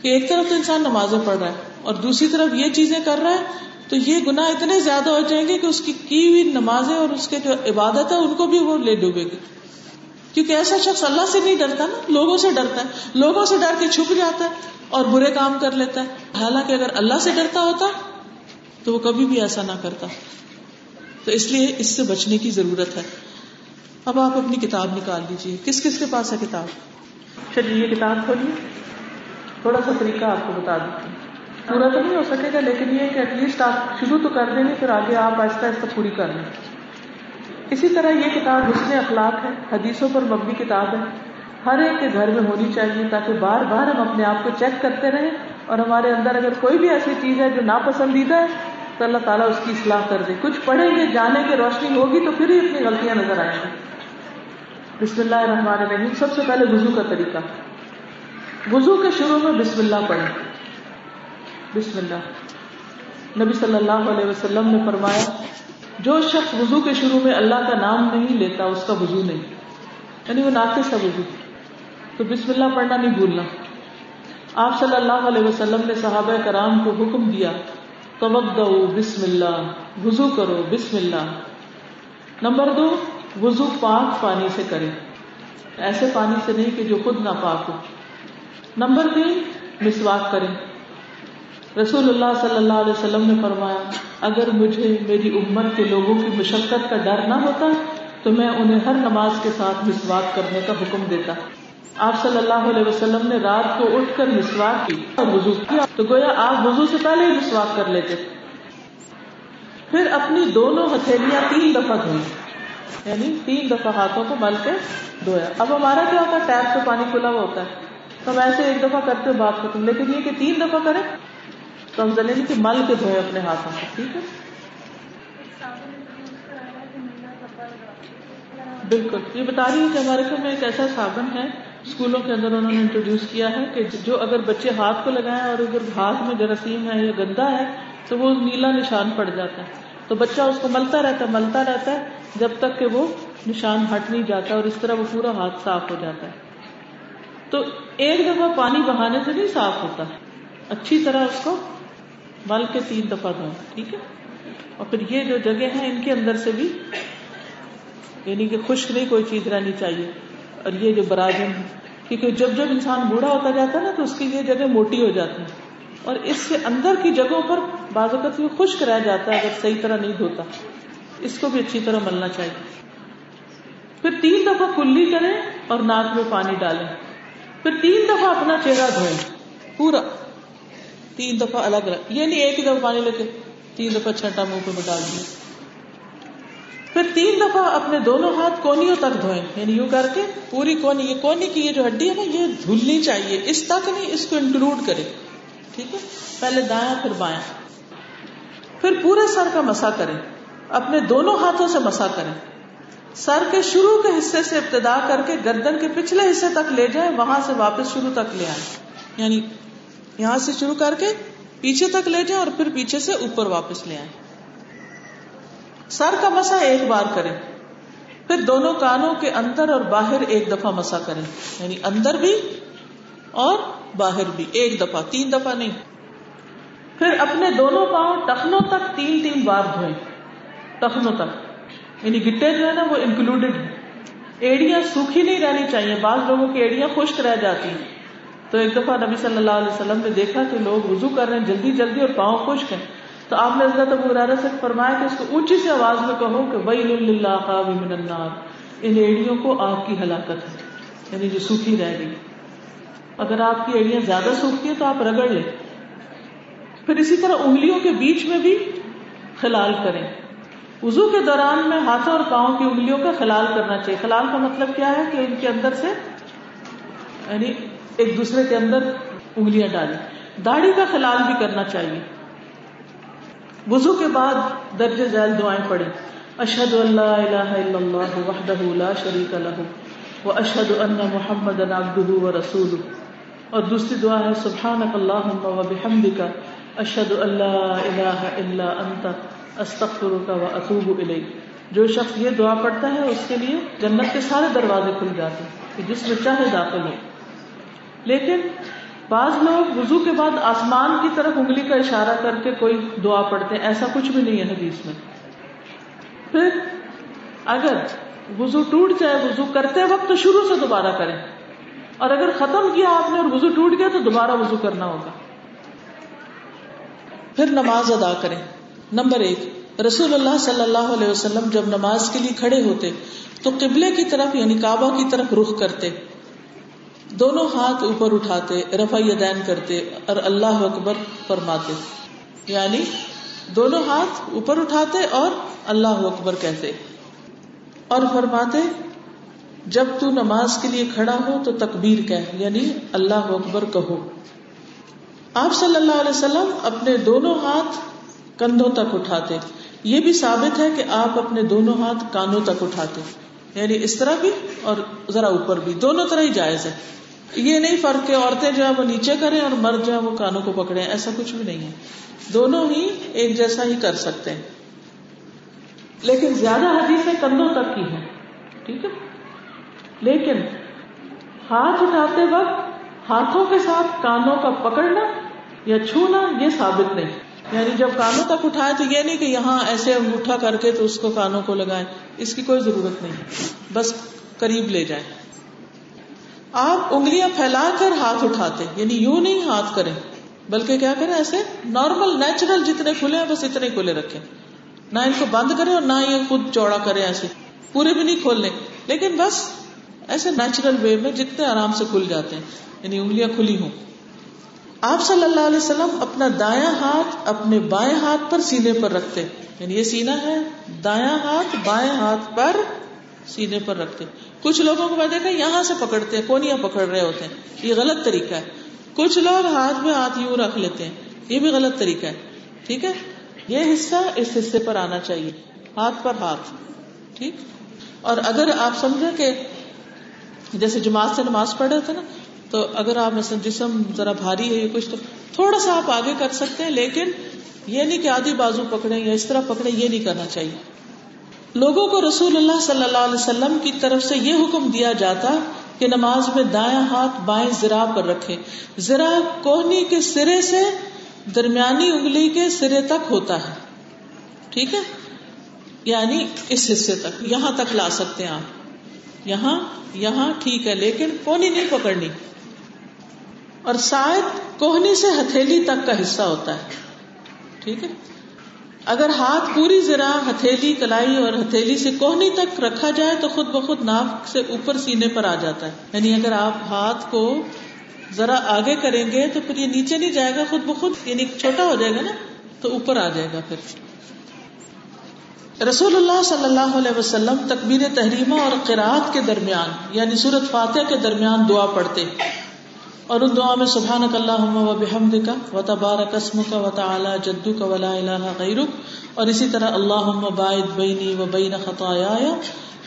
کہ ایک طرف تو انسان نمازیں پڑھ رہا ہے اور دوسری طرف یہ چیزیں کر رہا ہے تو یہ گنا اتنے زیادہ ہو جائیں گے کہ اس کی کی ہوئی نمازیں اور اس کے جو عبادت ہے، ان کو بھی وہ لے ڈوبے گی کیونکہ ایسا شخص اللہ سے نہیں ڈرتا نا، لوگوں سے ڈرتا ہے۔ لوگوں سے ڈر کے چھپ جاتا ہے اور برے کام کر لیتا ہے۔ حالانکہ اگر اللہ سے ڈرتا ہوتا، تو وہ کبھی بھی ایسا نہ کرتا۔ تو اس لیے اس سے بچنے کی ضرورت ہے۔ اب آپ اپنی کتاب نکال لیجیے کس کس کے پاس ہے کتاب؟ چلیے، یہ کتاب کھولیے۔ تھوڑا سا طریقہ آپ کو بتا دیتی ہوں۔ پورا تو نہیں ہو سکے گا، لیکن یہ کہ ایٹ لیسٹ آپ شروع تو کر دیں گے، پھر آگے آپ آہستہ آہستہ پوری کر لیں۔ اسی طرح یہ کتاب حسن اخلاق ہے، حدیثوں پر مبنی کتاب ہے۔ ہر ایک کے گھر میں ہونی چاہیے تاکہ بار بار ہم اپنے آپ کو چیک کرتے رہیں اور ہمارے اندر اگر کوئی بھی ایسی چیز ہے جو ناپسندیدہ ہے، تو اللہ تعالیٰ اس کی اصلاح کر دے۔ کچھ پڑھیں گے جانے کی روشنی ہوگی تو پھر ہی اتنی غلطیاں نظر آئیں گی۔ بسم اللہ الرحمن الرحیم، سب سے پہلے وضو کا طریقہ۔ وضو کے شروع میں بسم اللہ پڑھیں۔ بسم اللہ۔ نبی صلی اللہ علیہ وسلم نے فرمایا، جو شخص وضو کے شروع میں اللہ کا نام نہیں لیتا، اس کا وضو نہیں۔ یعنی وہ ناقص ہے وضو۔ تو بسم اللہ پڑھنا نہیں بھولنا۔ آپ صلی اللہ علیہ وسلم نے صحابہ کرام کو حکم دیا بسم اللہ، وضو کرو بسم اللہ۔ نمبر دو، وضو پاک پانی سے کرے ایسے پانی سے نہیں کہ جو خود نہ پاک ہو۔ نمبر تین، مسواک کریں۔ رسول اللہ صلی اللہ علیہ وسلم نے فرمایا، اگر مجھے میری امت کے لوگوں کی مشقت کا ڈر نہ ہوتا، تو میں انہیں ہر نماز کے ساتھ مسواک کرنے کا حکم دیتا۔ آپ صلی اللہ علیہ وسلم نے رات کو اٹھ کر مسواک کی اور وضو کیا، تو گویا آپ وضو سے پہلے ہی مسواک کر لیتے۔ پھر اپنی دونوں ہتھیلیاں تین دفعہ دھوئی یعنی تین دفعہ ہاتھوں کو مل کے دھویا۔ اب ہمارا کیا ہوتا ہے؟ ٹیپ سے پانی کھلا ہوا ہوتا ہے۔ تو ہم ایسے ایک دفعہ کرتے بات کرتے لیکن یہ کہ تین دفعہ کریں تو ہم زلیل کی مل کے دھوئے اپنے ہاتھوں سے، ٹھیک ہے؟ بالکل۔ یہ بتا رہی ہوں کہ ہمارے گھر میں ایک ایسا صابن ہے اسکولوں کے اندر انہوں نے انٹروڈیوس کیا ہے کہ جو اگر بچے ہاتھ کو لگائیں اور اگر ہاتھ میں جراثیم ہے یا گندا ہے، تو وہ نیلا نشان پڑ جاتا ہے۔ تو بچہ اس کو ملتا رہتا ہے، ملتا رہتا ہے، جب تک کہ وہ نشان ہٹ نہیں جاتا اور اس طرح وہ پورا ہاتھ صاف ہو جاتا ہے۔ تو ایک دفعہ پانی بہانے سے نہیں صاف ہوتا۔ اچھی طرح اس کو مل کے تین دفعہ دھوئیں ٹھیک ہے؟ اور پھر یہ جو جگہ ہیں، ان کے اندر سے بھی یعنی کہ خشک نہیں کوئی چیز رہنی چاہیے۔ اور یہ جو براجم ہے کیونکہ جب جب انسان بوڑھا ہوتا جاتا ہے نا، تو اس کی یہ جگہ موٹی ہو جاتی ہے اور اس سے اندر کی جگہوں پر بعض اوقات یہ خشک رہ جاتا ہے، اگر صحیح طرح نہیں دھوتا۔ اس کو بھی اچھی طرح ملنا چاہیے۔ پھر تین دفعہ کلی کریں اور ناک میں پانی ڈالیں۔ پھر تین دفعہ اپنا چہرہ دھوئیں۔ پورا۔ تین دفعہ الگ الگ یہ نہیں ایک ہی دفعہ پانی لے کے تین دفعہ چھٹا منہ پہ ڈال دیا۔ پھر تین دفعہ اپنے دونوں ہاتھ کونیوں تک دھوئیں یعنی یوں کر کے پوری کونی یہ کونی کی یہ جو ہڈی ہے نا، یہ دھلنی چاہیے۔ اس تک نہیں، اس کو انکلوڈ کرے۔ ٹھیک ہے؟ پہلے دایا پھر بایاں پھر پورے سر کا مسا کریں اپنے دونوں ہاتھوں سے مسا کریں سر کے شروع کے حصے سے ابتدا کر کے گردن کے پچھلے حصے تک لے جائیں وہاں سے واپس شروع تک لے آئیں یعنی یہاں سے شروع کر کے پیچھے تک لے جائیں اور پھر پیچھے سے اوپر واپس لے آئیں۔ سر کا مسا ایک بار کریں۔ پھر دونوں کانوں کے اندر اور باہر ایک دفعہ مسا کریں۔ یعنی اندر بھی اور باہر بھی۔ ایک دفعہ، تین دفعہ نہیں۔ پھر اپنے دونوں پاؤں ٹخنوں تک تین تین بار دھوئیں۔ ٹخنوں تک۔ یعنی گٹے جو ہے نا، وہ انکلوڈیڈ ہیں۔ ایڑیاں سوکھی نہیں رہنی چاہیے۔ بعض لوگوں کی ایڑیاں خشک رہ جاتی ہیں۔ تو ایک دفعہ نبی صلی اللہ علیہ وسلم نے دیکھا کہ لوگ وضو کر رہے ہیں، جلدی جلدی اور پاؤں خشک ہیں۔ تو آپ نے حضرت ابو ارادہ سے فرمایا کہ اس کو اونچی سی آواز میں کہو کہ ویل اللہ من النار۔ ان ایڑیوں کو آگ کی ہلاکت ہے یعنی جو سوکھی رہ گئی۔ اگر آپ کی ایڑیاں زیادہ سوکھتی ہیں تو آپ رگڑ لیں۔ پھر اسی طرح انگلیوں کے بیچ میں بھی خلال کریں۔ وضو کے دوران میں ہاتھوں اور پاؤں کی انگلیوں کا خلال کرنا چاہیے۔ خلال کا مطلب کیا ہے کہ ان کے اندر سے یعنی ایک دوسرے کے اندر انگلیاں ڈالیں داڑھی کا خلال بھی کرنا چاہیے۔ وضو کے بعد درج ذیل دعائیں پڑھیں۔ اشہد اللہ الہ الا اللہ وحدہ لا شریک لہ و ان محمد عبدہ و اور دوسری دعا ہے، سبحانک اللہم و بحمدک، اشہد اللہ الہ الا انت، استغفرک و اتوب الیک۔ جو شخص یہ دعا پڑھتا ہے، اس کے لیے جنت کے سارے دروازے کھل جاتے ہیں جس میں چاہے داخل ہو۔ لیکن بعض لوگ وضو کے بعد آسمان کی طرف انگلی کا اشارہ کر کے کوئی دعا پڑھتے ہیں، ایسا کچھ بھی نہیں ہے حدیث میں۔ پھر اگر وضو ٹوٹ جائے، وضو کرتے وقت تو شروع سے دوبارہ کریں۔ اور اگر ختم کیا آپ نے اور وضو ٹوٹ گیا تو دوبارہ وضو کرنا ہوگا۔ پھر نماز ادا کریں۔ نمبر ایک، رسول اللہ صلی اللہ علیہ وسلم جب نماز کے لیے کھڑے ہوتے تو قبلے کی طرف یعنی کعبہ کی طرف رخ کرتے۔ دونوں ہاتھ اوپر اٹھاتے، رفع یدین کرتے اور اللہ اکبر فرماتے۔ یعنی دونوں ہاتھ اوپر اٹھاتے اور اللہ اکبر کہتے۔ اور فرماتے، جب تو نماز کے لیے کھڑا ہو تو تکبیر کہہ یعنی اللہ اکبر کہو۔ آپ صلی اللہ علیہ وسلم اپنے دونوں ہاتھ کندھوں تک اٹھاتے۔ یہ بھی ثابت ہے کہ آپ اپنے دونوں ہاتھ کانوں تک اٹھاتے۔ یعنی اس طرح بھی اور ذرا اوپر بھی، دونوں طرح ہی جائز ہے۔ یہ نہیں فرق کہ عورتیں جو ہے وہ نیچے کریں اور مرد جو ہے وہ کانوں کو پکڑے ایسا کچھ بھی نہیں ہے۔ دونوں ہی ایک جیسا ہی کر سکتے ہیں۔ لیکن زیادہ حدیثیں کندھوں تک کی ہیں، ٹھیک ہے؟ لیکن ہاتھ اٹھاتے وقت ہاتھوں کے ساتھ کانوں کا پکڑنا یا چھونا، یہ ثابت نہیں۔ یعنی جب کانوں تک اٹھائے تو یہ نہیں کہ یہاں ایسے انگوٹھا کر کے تو اس کو کانوں کو لگائیں، اس کی کوئی ضرورت نہیں بس قریب لے جائیں۔ آپ انگلیاں پھیلا کر ہاتھ اٹھاتے یعنی یوں نہیں ہاتھ کریں، بلکہ کیا کریں ایسے نارمل نیچرل جتنے کھلے ہیں، بس اتنے کھلے رکھے نہ ان کو بند کریں اور نہ یہ خود چوڑا کریں ایسے۔ پورے بھی نہیں کھولنے۔ لیکن بس ایسے نیچرل وے میں جتنے آرام سے کھل جاتے ہیں یعنی انگلیاں کھلی ہوں۔ آپ صلی اللہ علیہ وسلم اپنا دایاں ہاتھ اپنے بائیں ہاتھ پر سینے پر رکھتے۔ یعنی یہ سینا ہے، دایاں ہاتھ، بائیں ہاتھ پر سینے پر رکھتے۔ کچھ لوگوں کو میں دیکھا یہاں سے پکڑتے ہیں، کونیاں پکڑ رہے ہوتے ہیں۔ یہ غلط طریقہ ہے۔ کچھ لوگ ہاتھ میں ہاتھ یوں رکھ لیتے ہیں۔ یہ بھی غلط طریقہ ہے۔ ٹھیک ہے؟ یہ حصہ اس حصے پر آنا چاہیے۔ ہاتھ پر ہاتھ۔ ٹھیک؟ اور اگر آپ سمجھے کہ جیسے جماعت سے نماز پڑھ رہے تھے نا، تو اگر آپ مثلا جسم ذرا بھاری ہے کچھ، تو تھوڑا سا آپ آگے کر سکتے ہیں، لیکن یہ نہیں کہ آدھی بازو پکڑے یا اس طرح پکڑے یہ نہیں کرنا چاہیے۔ لوگوں کو رسول اللہ صلی اللہ علیہ وسلم کی طرف سے یہ حکم دیا جاتا کہ نماز میں دائیں ہاتھ بائیں زرا پر رکھے زرا کوہنی کے سرے سے درمیانی انگلی کے سرے تک ہوتا ہے۔ ٹھیک ہے؟ یعنی اس حصے تک۔ یہاں تک لا سکتے ہیں آپ۔ یہاں یہاں ٹھیک ہے، لیکن کونی نہیں پکڑنی۔ اور شاید کوہنی سے ہتھیلی تک کا حصہ ہوتا ہے۔ ٹھیک ہے؟ اگر ہاتھ پوری ذرا ہتھیلی کلائی اور ہتھیلی سے کوہنی تک رکھا جائے تو خود بخود ناک سے اوپر سینے پر آ جاتا ہے۔ یعنی اگر آپ ہاتھ کو ذرا آگے کریں گے تو پھر یہ نیچے نہیں جائے گا، خود بخود یعنی چھوٹا ہو جائے گا نا، تو اوپر آ جائے گا پھر۔ رسول اللہ صلی اللہ علیہ وسلم تقبیر تحریمہ اور قرآت کے درمیان یعنی سورت فاتح کے درمیان دعا پڑھتے اور ان دعا میں سبحان اللہ و بحمد کا و تبار قسم کا و تعالی جدو کا ولا الہ غیرک، اور اسی طرح اللہ باعد بینی و بین خطایا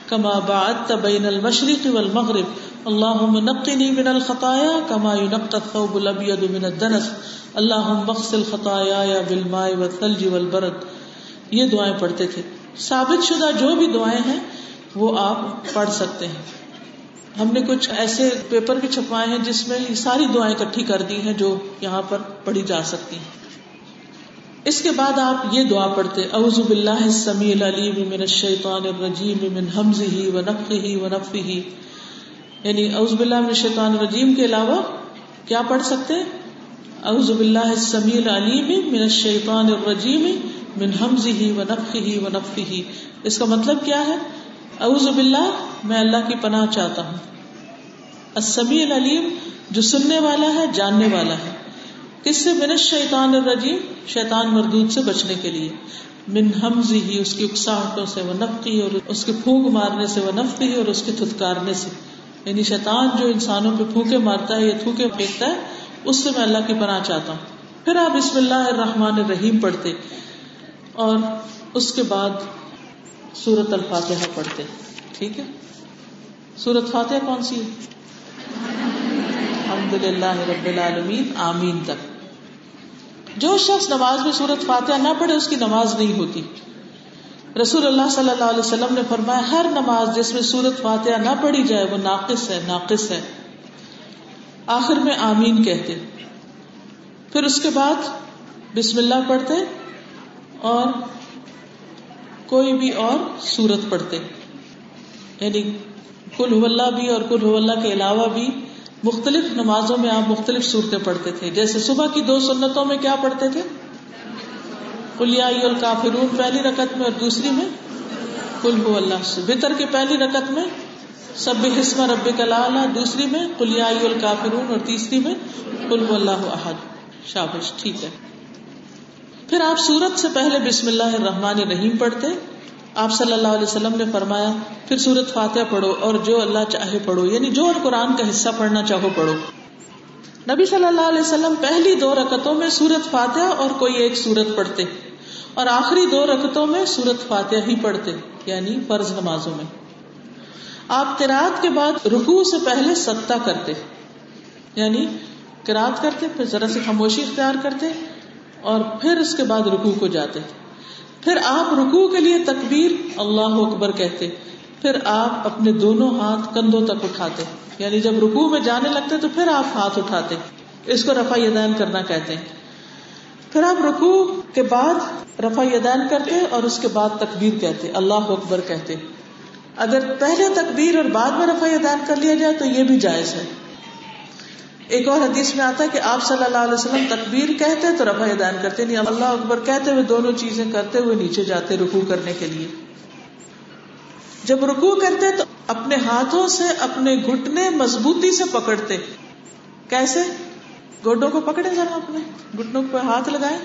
کما بعدت بین المشرق والمغرب۔ اللہم نقنی من الخطایا کما ينقى الثوب الابيض من الدنس اللہم بغسل خطایا بالماء والثلج والبرد۔ یہ دعائیں پڑھتے تھے۔ ثابت شدہ جو بھی دعائیں ہیں، وہ آپ پڑھ سکتے ہیں۔ ہم نے کچھ ایسے پیپر بھی چھپوائے ہیں جس میں ساری دعائیں اکٹھی کر دی ہیں جو یہاں پر پڑھی جا سکتی ہیں۔ اس کے بعد آپ یہ دعا پڑھتے، اعوذ باللہ السمیع العلیم من الشیطان الرجیم من حمزه ونفخه ونفثه یعنی اعوذ باللہ من الشیطان الرجیم کے علاوہ کیا پڑھ سکتے؟ اعوذ باللہ السمیع العلیم من الشیطان الرجیم من حمزه ونفخه ونفثه اس کا مطلب کیا ہے؟ اعوذ باللہ، میں اللہ کی پناہ چاہتا ہوں۔ السمیع العلیم، جو سننے والا ہے، جاننے والا ہے۔ کس سے من الشیطان الرجیم، شیطان مردود سے بچنے کے لیے۔ من حمزی ہی، اس کی اکساہٹوں سے وہ نفقی، اور اس کے پھونک مارنے سے وہ نفقی، اور اس کے تھتکارنے سے۔ یعنی شیطان جو انسانوں پہ پھونکے مارتا ہے یا تھوکے پھینکتا ہے، اس سے میں اللہ کی پناہ چاہتا ہوں۔ پھر آپ بسم اللہ الرحمن الرحیم پڑھتے، اور اس کے بعد سورت الفاتحہ پڑھتے ٹھیک ہے؟ سورت فاتحہ کون سی الحمد للہ رب العالمین، آمین تک۔ جو شخص نماز میں سورت فاتحہ نہ پڑھے، اس کی نماز نہیں ہوتی۔ رسول اللہ صلی اللہ علیہ وسلم نے فرمایا، ہر نماز جس میں سورت فاتحہ نہ پڑھی جائے، وہ ناقص ہے ناقص ہے۔ آخر میں آمین کہتے پھر اس کے بعد بسم اللہ پڑھتے اور کوئی بھی اور سورت پڑھتے۔ یعنی کل اللہ بھی اور کل اللہ کے علاوہ بھی مختلف نمازوں میں آپ مختلف صورتیں پڑھتے تھے۔ جیسے صبح کی دو سنتوں میں کیا پڑھتے تھے؟ کلیائی الکافرون، پہلی رکت میں اور دوسری میں کل ہو اللہ سے۔ بطر کی پہلی رکت میں سب حسم رب کلالہ دوسری میں کلیائی الکافرون اور تیسری میں کل ہو اللہ احد۔ شابش، ٹھیک ہے۔ پھر آپ سورت سے پہلے بسم اللہ الرحمن الرحیم پڑھتے، آپ صلی اللہ علیہ وسلم نے فرمایا، پھر سورت فاتح پڑھو اور جو اللہ چاہے پڑھو یعنی جو اور قرآن کا حصہ پڑھنا چاہو پڑھو۔ نبی صلی اللہ علیہ وسلم پہلی دو رکتوں میں سورت فاتح اور کوئی ایک سورت پڑھتے، اور آخری دو رکتوں میں سورت فاتح ہی پڑھتے یعنی فرض نمازوں میں۔ آپ کراط کے بعد رکو سے پہلے ستا کرتے یعنی کراط کرتے، پھر ذرا سی خاموشی اختیار کرتے اور پھر اس کے بعد رکو کو جاتے پھر آپ رکو کے لیے تکبیر اللہ اکبر کہتے پھر آپ اپنے دونوں ہاتھ کندھوں تک اٹھاتے یعنی جب رکو میں جانے لگتے تو پھر آپ ہاتھ اٹھاتے اس کو رفا یدین کرنا کہتے ہیں۔ پھر آپ رکو کے بعد رفا یدین کرتے اور اس کے بعد تکبیر کہتے اللہ اکبر کہتے اگر پہلے تکبیر اور بعد میں رفا یدین کر لیا جائے تو یہ بھی جائز ہے۔ ایک اور حدیث میں آتا ہے کہ آپ صلی اللہ علیہ وسلم تکبیر کہتے تو رفا دان کرتے نہیں اللہ اکبر کہتے ہوئے دونوں چیزیں کرتے ہوئے نیچے جاتے رکو کرنے کے لیے۔ جب رکو کرتے تو اپنے ہاتھوں سے اپنے گھٹنے مضبوطی سے پکڑتے۔ کیسے؟ گوڈوں کو پکڑے ذرا اپنے گٹنوں پہ ہاتھ لگائے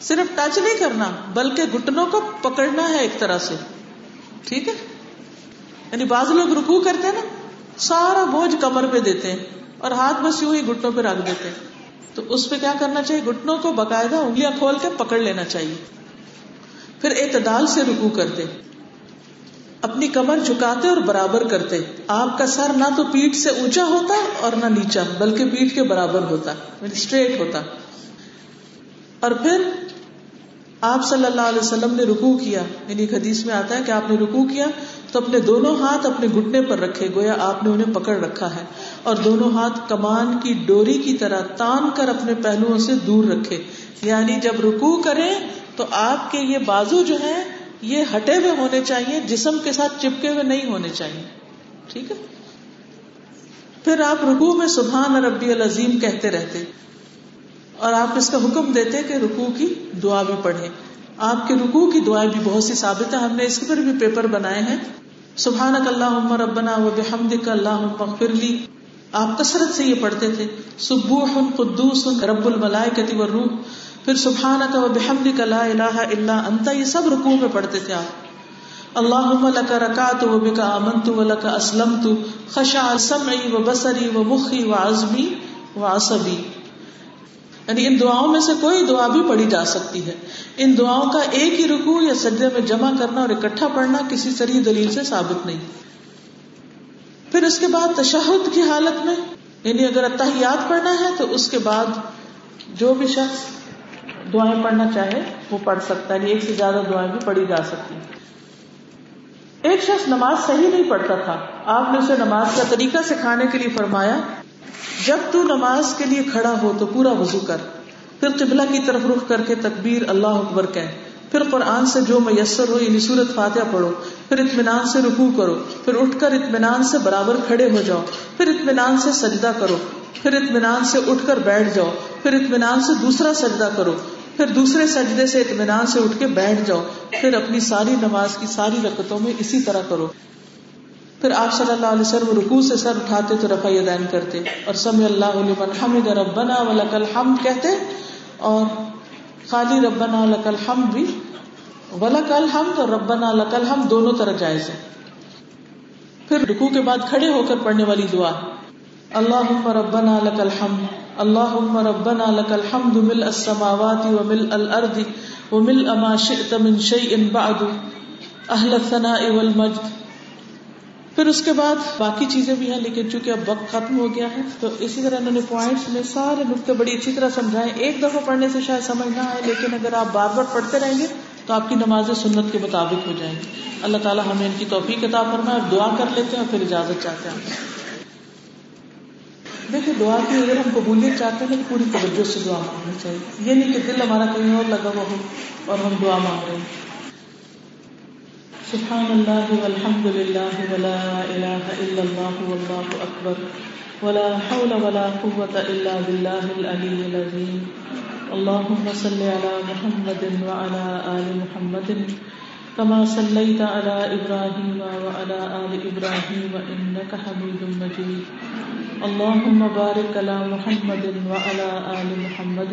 صرف ٹچ نہیں کرنا، بلکہ گٹنوں کو پکڑنا ہے ایک طرح سے۔ ٹھیک ہے؟ یعنی بعض لوگ رکو کرتے ہیں نا، سارا بوجھ کمر پہ دیتے ہیں۔ اور ہاتھ بس یوں ہی گٹنوں پہ رکھ دیتے تو اس پہ کیا کرنا چاہیے؟ گٹنوں کو باقاعدہ انگلیاں کھول کے پکڑ لینا چاہیے۔ پھر اعتدال سے رکو کرتے۔ اپنی کمر جھکاتے اور برابر کرتے۔ آپ کا سر نہ تو پیٹ سے اونچا ہوتا اور نہ نیچا، بلکہ پیٹ کے برابر ہوتا یعنی اسٹریٹ ہوتا۔ اور پھر آپ صلی اللہ علیہ وسلم نے رکو کیا۔ یعنی ایک حدیث میں آتا ہے کہ آپ نے رکو کیا۔ تو اپنے دونوں ہاتھ اپنے گھٹنے پر رکھے گویا آپ نے انہیں پکڑ رکھا ہے اور دونوں ہاتھ کمان کی ڈوری کی طرح تان کر اپنے پہلوؤں سے دور رکھے۔ یعنی جب رکو کرے تو آپ کے یہ بازو جو ہے یہ ہٹے ہوئے ہونے چاہیے، جسم کے ساتھ چپکے ہوئے نہیں ہونے چاہیے۔ ٹھیک ہے؟ پھر آپ رکو میں سبحان ربی العظیم کہتے رہتے۔ اور آپ اس کا حکم دیتے کہ رکو کی دعا بھی پڑھے آپ کے رکو کی دعائیں بھی بہت سی ثابت ہے ہم نے اس پر بھی پیپر بنائے ہیں۔ سبحان اللہ ربنا و بحمد اللہ لی۔ آپ کثرت سے یہ پڑھتے تھے۔ سبوح قدوس رب الملائکتی والروح۔ پھر سبحان کا و بحمد لا الہ الا انت۔ یہ سب رکوع میں پڑھتے تھے آپ۔ اللہ لک رکعت و بک آمنت و لک اسلمت۔ خشع سمعی و بصری و مخی و عزمی و عصبی۔ یعنی ان دعاؤں میں سے کوئی دعا بھی پڑھی جا سکتی ہے۔ ان دعاؤں کا ایک ہی رکو یا سجدے میں جمع کرنا اور اکٹھا پڑھنا کسی سری دلیل سے ثابت نہیں۔ پھر اس کے بعد تشہد کی حالت میں یعنی اگر اتحیات پڑھنا ہے تو اس کے بعد جو بھی شخص دعائیں پڑھنا چاہے، وہ پڑھ سکتا ہے۔ یعنی ایک سے زیادہ دعائیں بھی پڑھی جا سکتی ایک شخص نماز صحیح نہیں پڑھتا تھا۔ آپ نے اسے نماز کا طریقہ سکھانے کے لیے فرمایا جب تو نماز کے لیے کھڑا ہو تو پورا وضو کر، پھر قبلہ کی طرف رخ کر کے تکبیر اللہ اکبر کہ پھر قرآن سے جو میسر ہو یعنی سورت فاتحہ پڑھو، پھر اطمینان سے رکو کرو، پھر اٹھ کر اطمینان سے برابر کھڑے ہو جاؤ، پھر اطمینان سے سجدہ کرو، پھر اطمینان سے اٹھ کر بیٹھ جاؤ، پھر اطمینان سے دوسرا سجدہ کرو، پھر دوسرے سجدے سے اطمینان سے اٹھ کے بیٹھ جاؤ، پھر اپنی ساری نماز کی ساری رکتوں میں اسی طرح کرو۔ پھر آپ صلی اللہ علیہ وسلم رکو سے سر اٹھاتے تو رفا دین کرتے اور سمی اللہ علیہ حمد ربنا ولکل حمد کہتے اور خالی ربنا لکل حمد بھی ولکل حمد اور ربنا لکل حمد دونوں طرح جائز ہے پھر رکو کے بعد کھڑے ہو کر پڑھنے والی دعا۔ اللہ ربنا لکل حمد اللہ ربنا لکل حمد مل السماوات ومل الارض ومل اما شئت من شیء بعد، اہل الثناء والمجد۔ پھر اس کے بعد باقی چیزیں بھی ہیں، لیکن چونکہ اب وقت ختم ہو گیا ہے، تو اسی طرح انہوں نے پوائنٹس میں سارے نقطے بڑی اچھی طرح سمجھائے۔ ایک دفعہ پڑھنے سے شاید سمجھ نہ آئے، لیکن اگر آپ بار بار پڑھتے رہیں گے، تو آپ کی نماز سنت کے مطابق ہو جائیں گی۔ اللہ تعالیٰ ہمیں ان کی توفیق کتاب فرمائے اور دعا کر لیتے ہیں اور پھر اجازت چاہتے ہیں۔ دیکھیں، دعا کی اگر ہم قبولیت چاہتے ہیں، تو پوری توجہ سے دعا مانگنی چاہیے۔ یہ نہیں کہ دل ہمارا کہیں اور لگا ہوا ہو اور ہم دعا مانگ رہے ہیں۔ سبحان الله والحمد لله ولا إله إلا الله والله أكبر ولا حول ولا قوة إلا بالله العلي العظيم اللهم صل على محمد وعلى آل محمد كما صليت على إبراهيم وعلى آل إبراهيم إنك حميد مجيد اللهم بارك على محمد وعلى آل محمد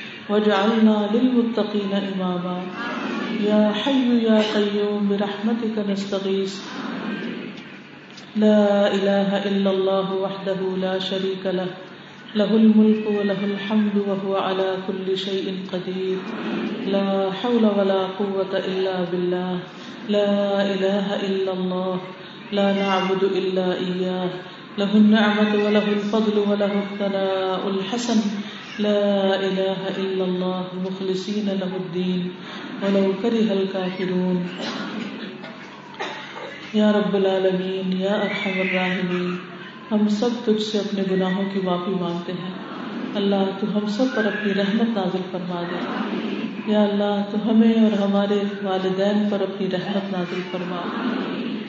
وجعلنا للمتقين إماما. يا حي يا قيوم، برحمتك نستغيث. لا إله إلا الله وحده لا شريك له. له الملك وله الحمد وهو على كل شيء قدير. لا حول ولا قوة إلا بالله. لا إله إلا الله. لا نعبد إلا إياه. له النعمة وله الفضل وله الثناء الحسن. لا إله إلا الله، مخلصين له الدين، ولو كره الكافرون. یا رب العالمین یا ارحم الراحمین ہم سب تجھ سے اپنے گناہوں کی معافی مانگتے ہیں۔ اللہ، تو ہم سب پر اپنی رحمت نازل فرما دے۔ یا اللہ، تو ہمیں اور ہمارے والدین پر اپنی رحمت نازل فرما۔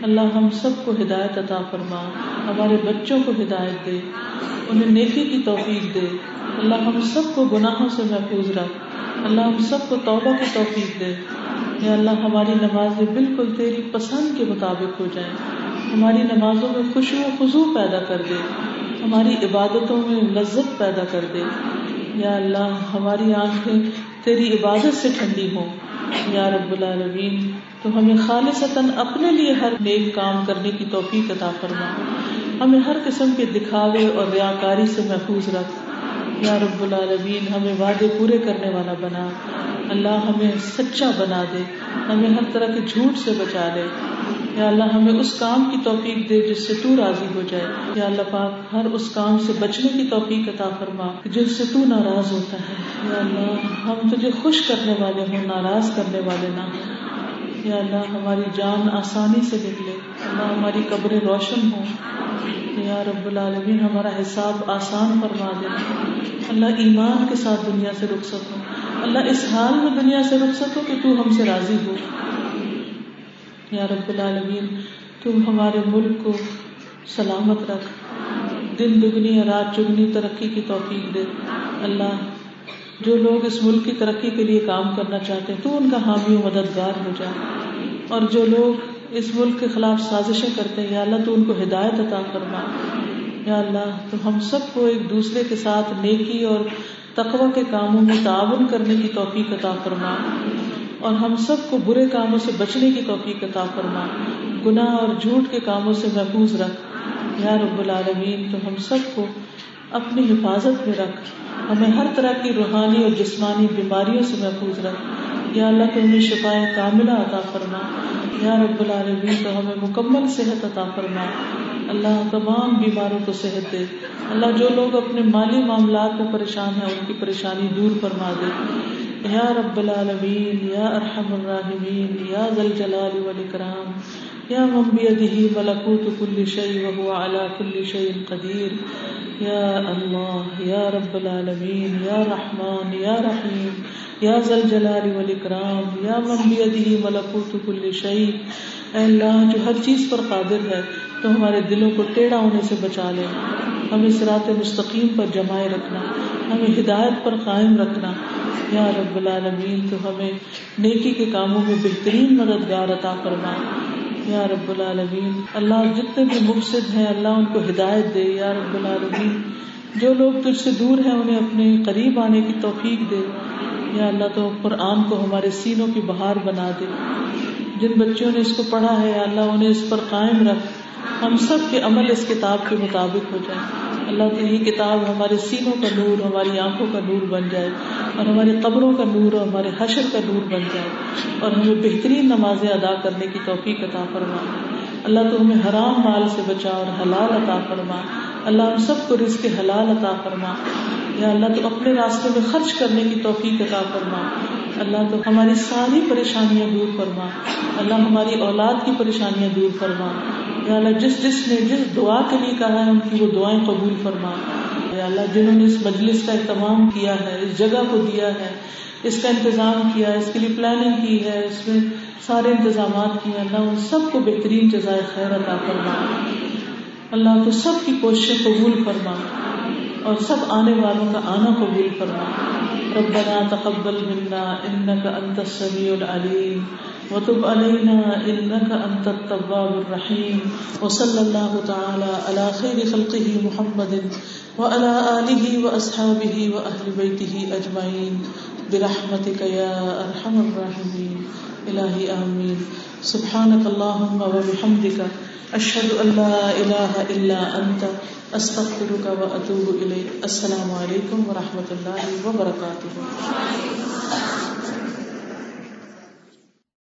اللہ ہم سب کو ہدایت عطا فرما، ہمارے بچوں کو ہدایت دے، انہیں نیکی کی توفیق دے۔ اللہ ہم سب کو گناہوں سے محفوظ رکھ، اللہ ہم سب کو توبہ کی توفیق دے۔ یا اللہ ہماری نمازیں بالکل تیری پسند کے مطابق ہو جائیں۔ ہماری نمازوں میں خوشو و خزو پیدا کر دے۔ ہماری عبادتوں میں لذت پیدا کر دے۔ یا اللہ ہماری آنکھیں تیری عبادت سے ٹھنڈی ہوں۔ یا رب العالمین، تو ہمیں خالصتاً اپنے لیے ہر نیک کام کرنے کی توفیق عطا فرما۔ ہمیں ہر قسم کے دکھاوے اور ریاکاری سے محفوظ رکھ۔ یا رب العالمین، ہمیں وعدے پورے کرنے والا بنا۔ اللہ ہمیں سچا بنا دے۔ ہمیں ہر طرح کے جھوٹ سے بچا لے یا اللہ ہمیں اس کام کی توفیق دے جس سے تو راضی ہو جائے۔ یا اللہ پاک، ہر اس کام سے بچنے کی توفیق عطا فرما جس سے تو ناراض ہوتا ہے۔ یا اللہ، ہم تجھے خوش کرنے والے ہوں، ناراض کرنے والے نہ۔ ہوں یا اللہ، ہماری جان آسانی سے نکلے اللہ، ہماری قبریں روشن ہوں۔ یا رب العالمین، ہمارا حساب آسان فرما دے۔ اللہ، ایمان کے ساتھ دنیا سے رک سکو اللہ، اس حال میں دنیا سے رک سکو کہ تو ہم سے راضی ہو۔ یا رب العالمین تم ہمارے ملک کو سلامت رکھ۔ دن دگنی یا رات چگنی ترقی کی توفیق دے۔ اللہ، جو لوگ اس ملک کی ترقی کے لیے کام کرنا چاہتے ہیں، تو ان کا حامی و مددگار ہو جائے۔ اور جو لوگ اس ملک کے خلاف سازشیں کرتے ہیں، یا اللہ تو ان کو ہدایت عطا فرما۔ یا اللہ، تو ہم سب کو ایک دوسرے کے ساتھ نیکی اور تقوی کے کاموں میں تعاون کرنے کی توفیق عطا فرما۔ اور ہم سب کو برے کاموں سے بچنے کی توفیق عطا فرما۔ گناہ اور جھوٹ کے کاموں سے محفوظ رکھ۔ یا رب العالمین، تو ہم سب کو اپنی حفاظت میں رکھ۔ ہمیں ہر طرح کی روحانی اور جسمانی بیماریوں سے محفوظ رکھ۔ یا اللہ تو ہمیں شفائیں کاملہ عطا فرما۔ یا رب العالمین، تو ہمیں مکمل صحت عطا فرما۔ اللہ تمام بیماروں کو صحت دے۔ اللہ جو لوگ اپنے مالی معاملات میں پریشان ہیں، ان کی پریشانی دور فرما دے۔ یا رب العالمین، یا ارحم الراحمین، یا ذل جلال والاکرام، یا من بیدہ ملکوت کل شیء وهو على كل شیء قدیر، یا اللہ، یا رب العالمین، یا رحمان یا رحیم، یا ذل جلال والاکرام، یا من بیدہ ملکوت کل شیء۔ اے اللہ، جو ہر چیز پر قادر ہے، تو ہمارے دلوں کو ٹیڑھا ہونے سے بچا لے۔ ہمیں سرات مستقیم پر جمائے رکھنا، ہمیں ہدایت پر قائم رکھنا۔ یا رب العالمین، تو ہمیں نیکی کے کاموں میں بہترین مددگار عطا فرما۔ یا رب العالمین، اللہ جتنے بھی مقصد ہیں، اللہ ان کو ہدایت دے۔ یا رب العالمین، جو لوگ تجھ سے دور ہیں، انہیں اپنے قریب آنے کی توفیق دے۔ یا اللہ تو قرآن کو ہمارے سینوں کی بہار بنا دے۔ جن بچوں نے اس کو پڑھا ہے اللہ انہیں اس پر قائم رکھ۔ ہم سب کے عمل اس کتاب کے مطابق ہو جائے۔ اللہ کی یہ کتاب ہمارے سینوں کا نور، ہماری آنکھوں کا نور بن جائے اور ہماری قبروں کا نور اور ہمارے حشر کا نور بن جائے اور ہمیں بہترین نمازیں ادا کرنے کی توفیق عطا فرما۔ اللہ تو ہمیں حرام مال سے بچا اور حلال عطا فرما۔ اللہ ہم سب کو رزق حلال عطا فرما۔ یا اللہ تو اپنے راستے میں خرچ کرنے کی توفیق عطا فرما۔ اللہ تو ہماری ساری پریشانیاں دور فرما۔ اللہ ہماری اولاد کی پریشانیاں دور فرما۔ یا اللہ جس جس نے جس دعا کے لیے کہا ہے، ان کی وہ دعائیں قبول فرما۔ یا اللہ، جنہوں نے اس مجلس کا اہتمام کیا ہے، اس جگہ کو دیا ہے، اس کا انتظام کیا ہے، اس کے لیے پلاننگ کی ہے، اس میں سارے انتظامات کیے اللہ، ان سب کو بہترین جزائے خیر عطا فرما۔ اللہ، تو سب کی کوششیں قبول فرما۔ اور سب آنے والوں کا آنا قبول فرما۔ ربنا تقبل منا انك انت السميع العليم وتب علينا انك انت التواب الرحيم. وصلى الله تعالى على خير خلقه محمد وعلى اله واصحابه واهل بيته اجمعين برحمتك يا ارحم الراحمين. الہی آمین سبحانك اللهم وبحمدك اشهد ان لا اله الا انت استغفرك واتوب اليك السلام علیکم ورحمۃ اللہ وبرکاتہ